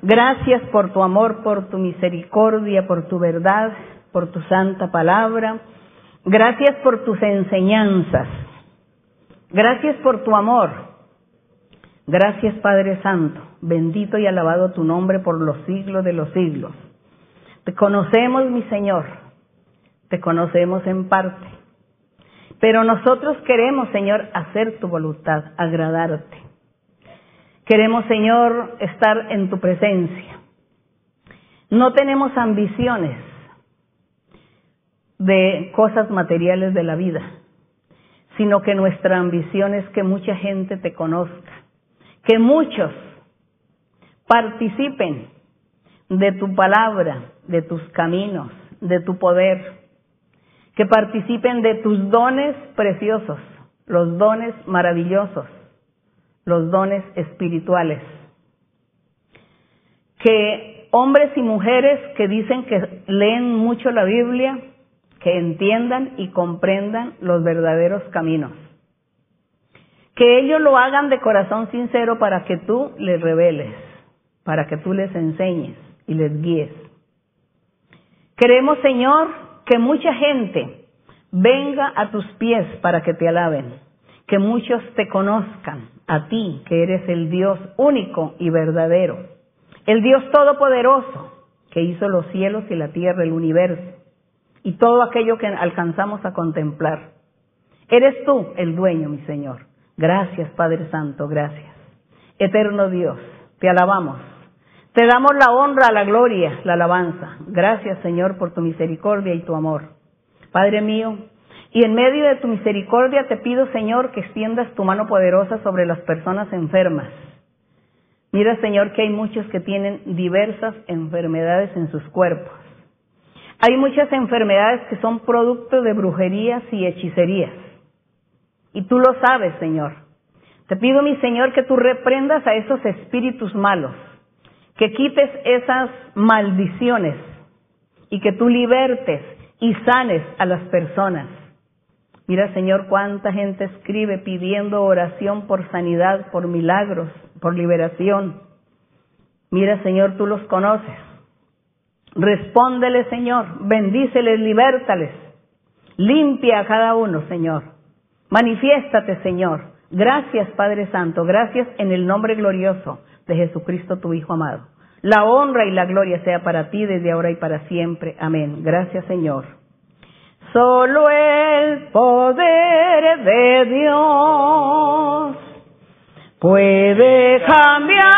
Gracias por tu amor, por tu misericordia, por tu verdad, por tu santa palabra. Gracias por tus enseñanzas. Gracias por tu amor. Gracias Padre Santo. Bendito y alabado tu nombre por los siglos de los siglos. Te conocemos, mi Señor. Te conocemos en parte. Pero nosotros queremos, Señor, hacer tu voluntad, agradarte. Queremos, Señor, estar en tu presencia. No tenemos ambiciones de cosas materiales de la vida, sino que nuestra ambición es que mucha gente te conozca, que muchos participen de tu palabra, de tus caminos, de tu poder, que participen de tus dones preciosos, los dones maravillosos, los dones espirituales. Que hombres y mujeres que dicen que leen mucho la Biblia, que entiendan y comprendan los verdaderos caminos. Que ellos lo hagan de corazón sincero para que tú les reveles, para que tú les enseñes y les guíes. Queremos, Señor, que mucha gente venga a tus pies para que te alaben, que muchos te conozcan a ti, que eres el Dios único y verdadero, el Dios todopoderoso, que hizo los cielos y la tierra, el universo, y todo aquello que alcanzamos a contemplar. Eres tú el dueño, mi Señor. Gracias, Padre Santo, gracias. Eterno Dios, te alabamos te damos la honra, la gloria, la alabanza. Gracias, Señor, por tu misericordia y tu amor. Padre mío, y en medio de tu misericordia te pido, Señor, que extiendas tu mano poderosa sobre las personas enfermas. Mira, Señor, que hay muchos que tienen diversas enfermedades en sus cuerpos. Hay muchas enfermedades que son producto de brujerías y hechicerías. Y tú lo sabes, Señor. Te pido, mi Señor, que tú reprendas a esos espíritus malos que quites esas maldiciones y que tú libertes y sanes a las personas. Mira, Señor, cuánta gente escribe pidiendo oración por sanidad, por milagros, por liberación. Mira, Señor, tú los conoces. Respóndele, Señor, bendíceles, libértales. Limpia a cada uno, Señor. Manifiéstate, Señor. Gracias, Padre Santo. Gracias en el nombre glorioso de Jesucristo tu Hijo amado. La honra y la gloria sea para ti desde ahora y para siempre. Amén. Gracias Señor. Solo el poder de Dios puede cambiar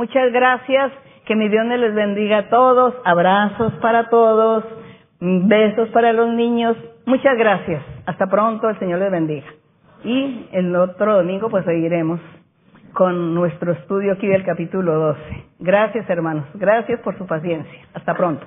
Muchas gracias. Que mi Dios les bendiga a todos. Abrazos para todos. Besos para los niños. Muchas gracias. Hasta pronto. El Señor les bendiga. Y el otro domingo pues seguiremos con nuestro estudio aquí del capítulo 12. Gracias, hermanos. Gracias por su paciencia. Hasta pronto.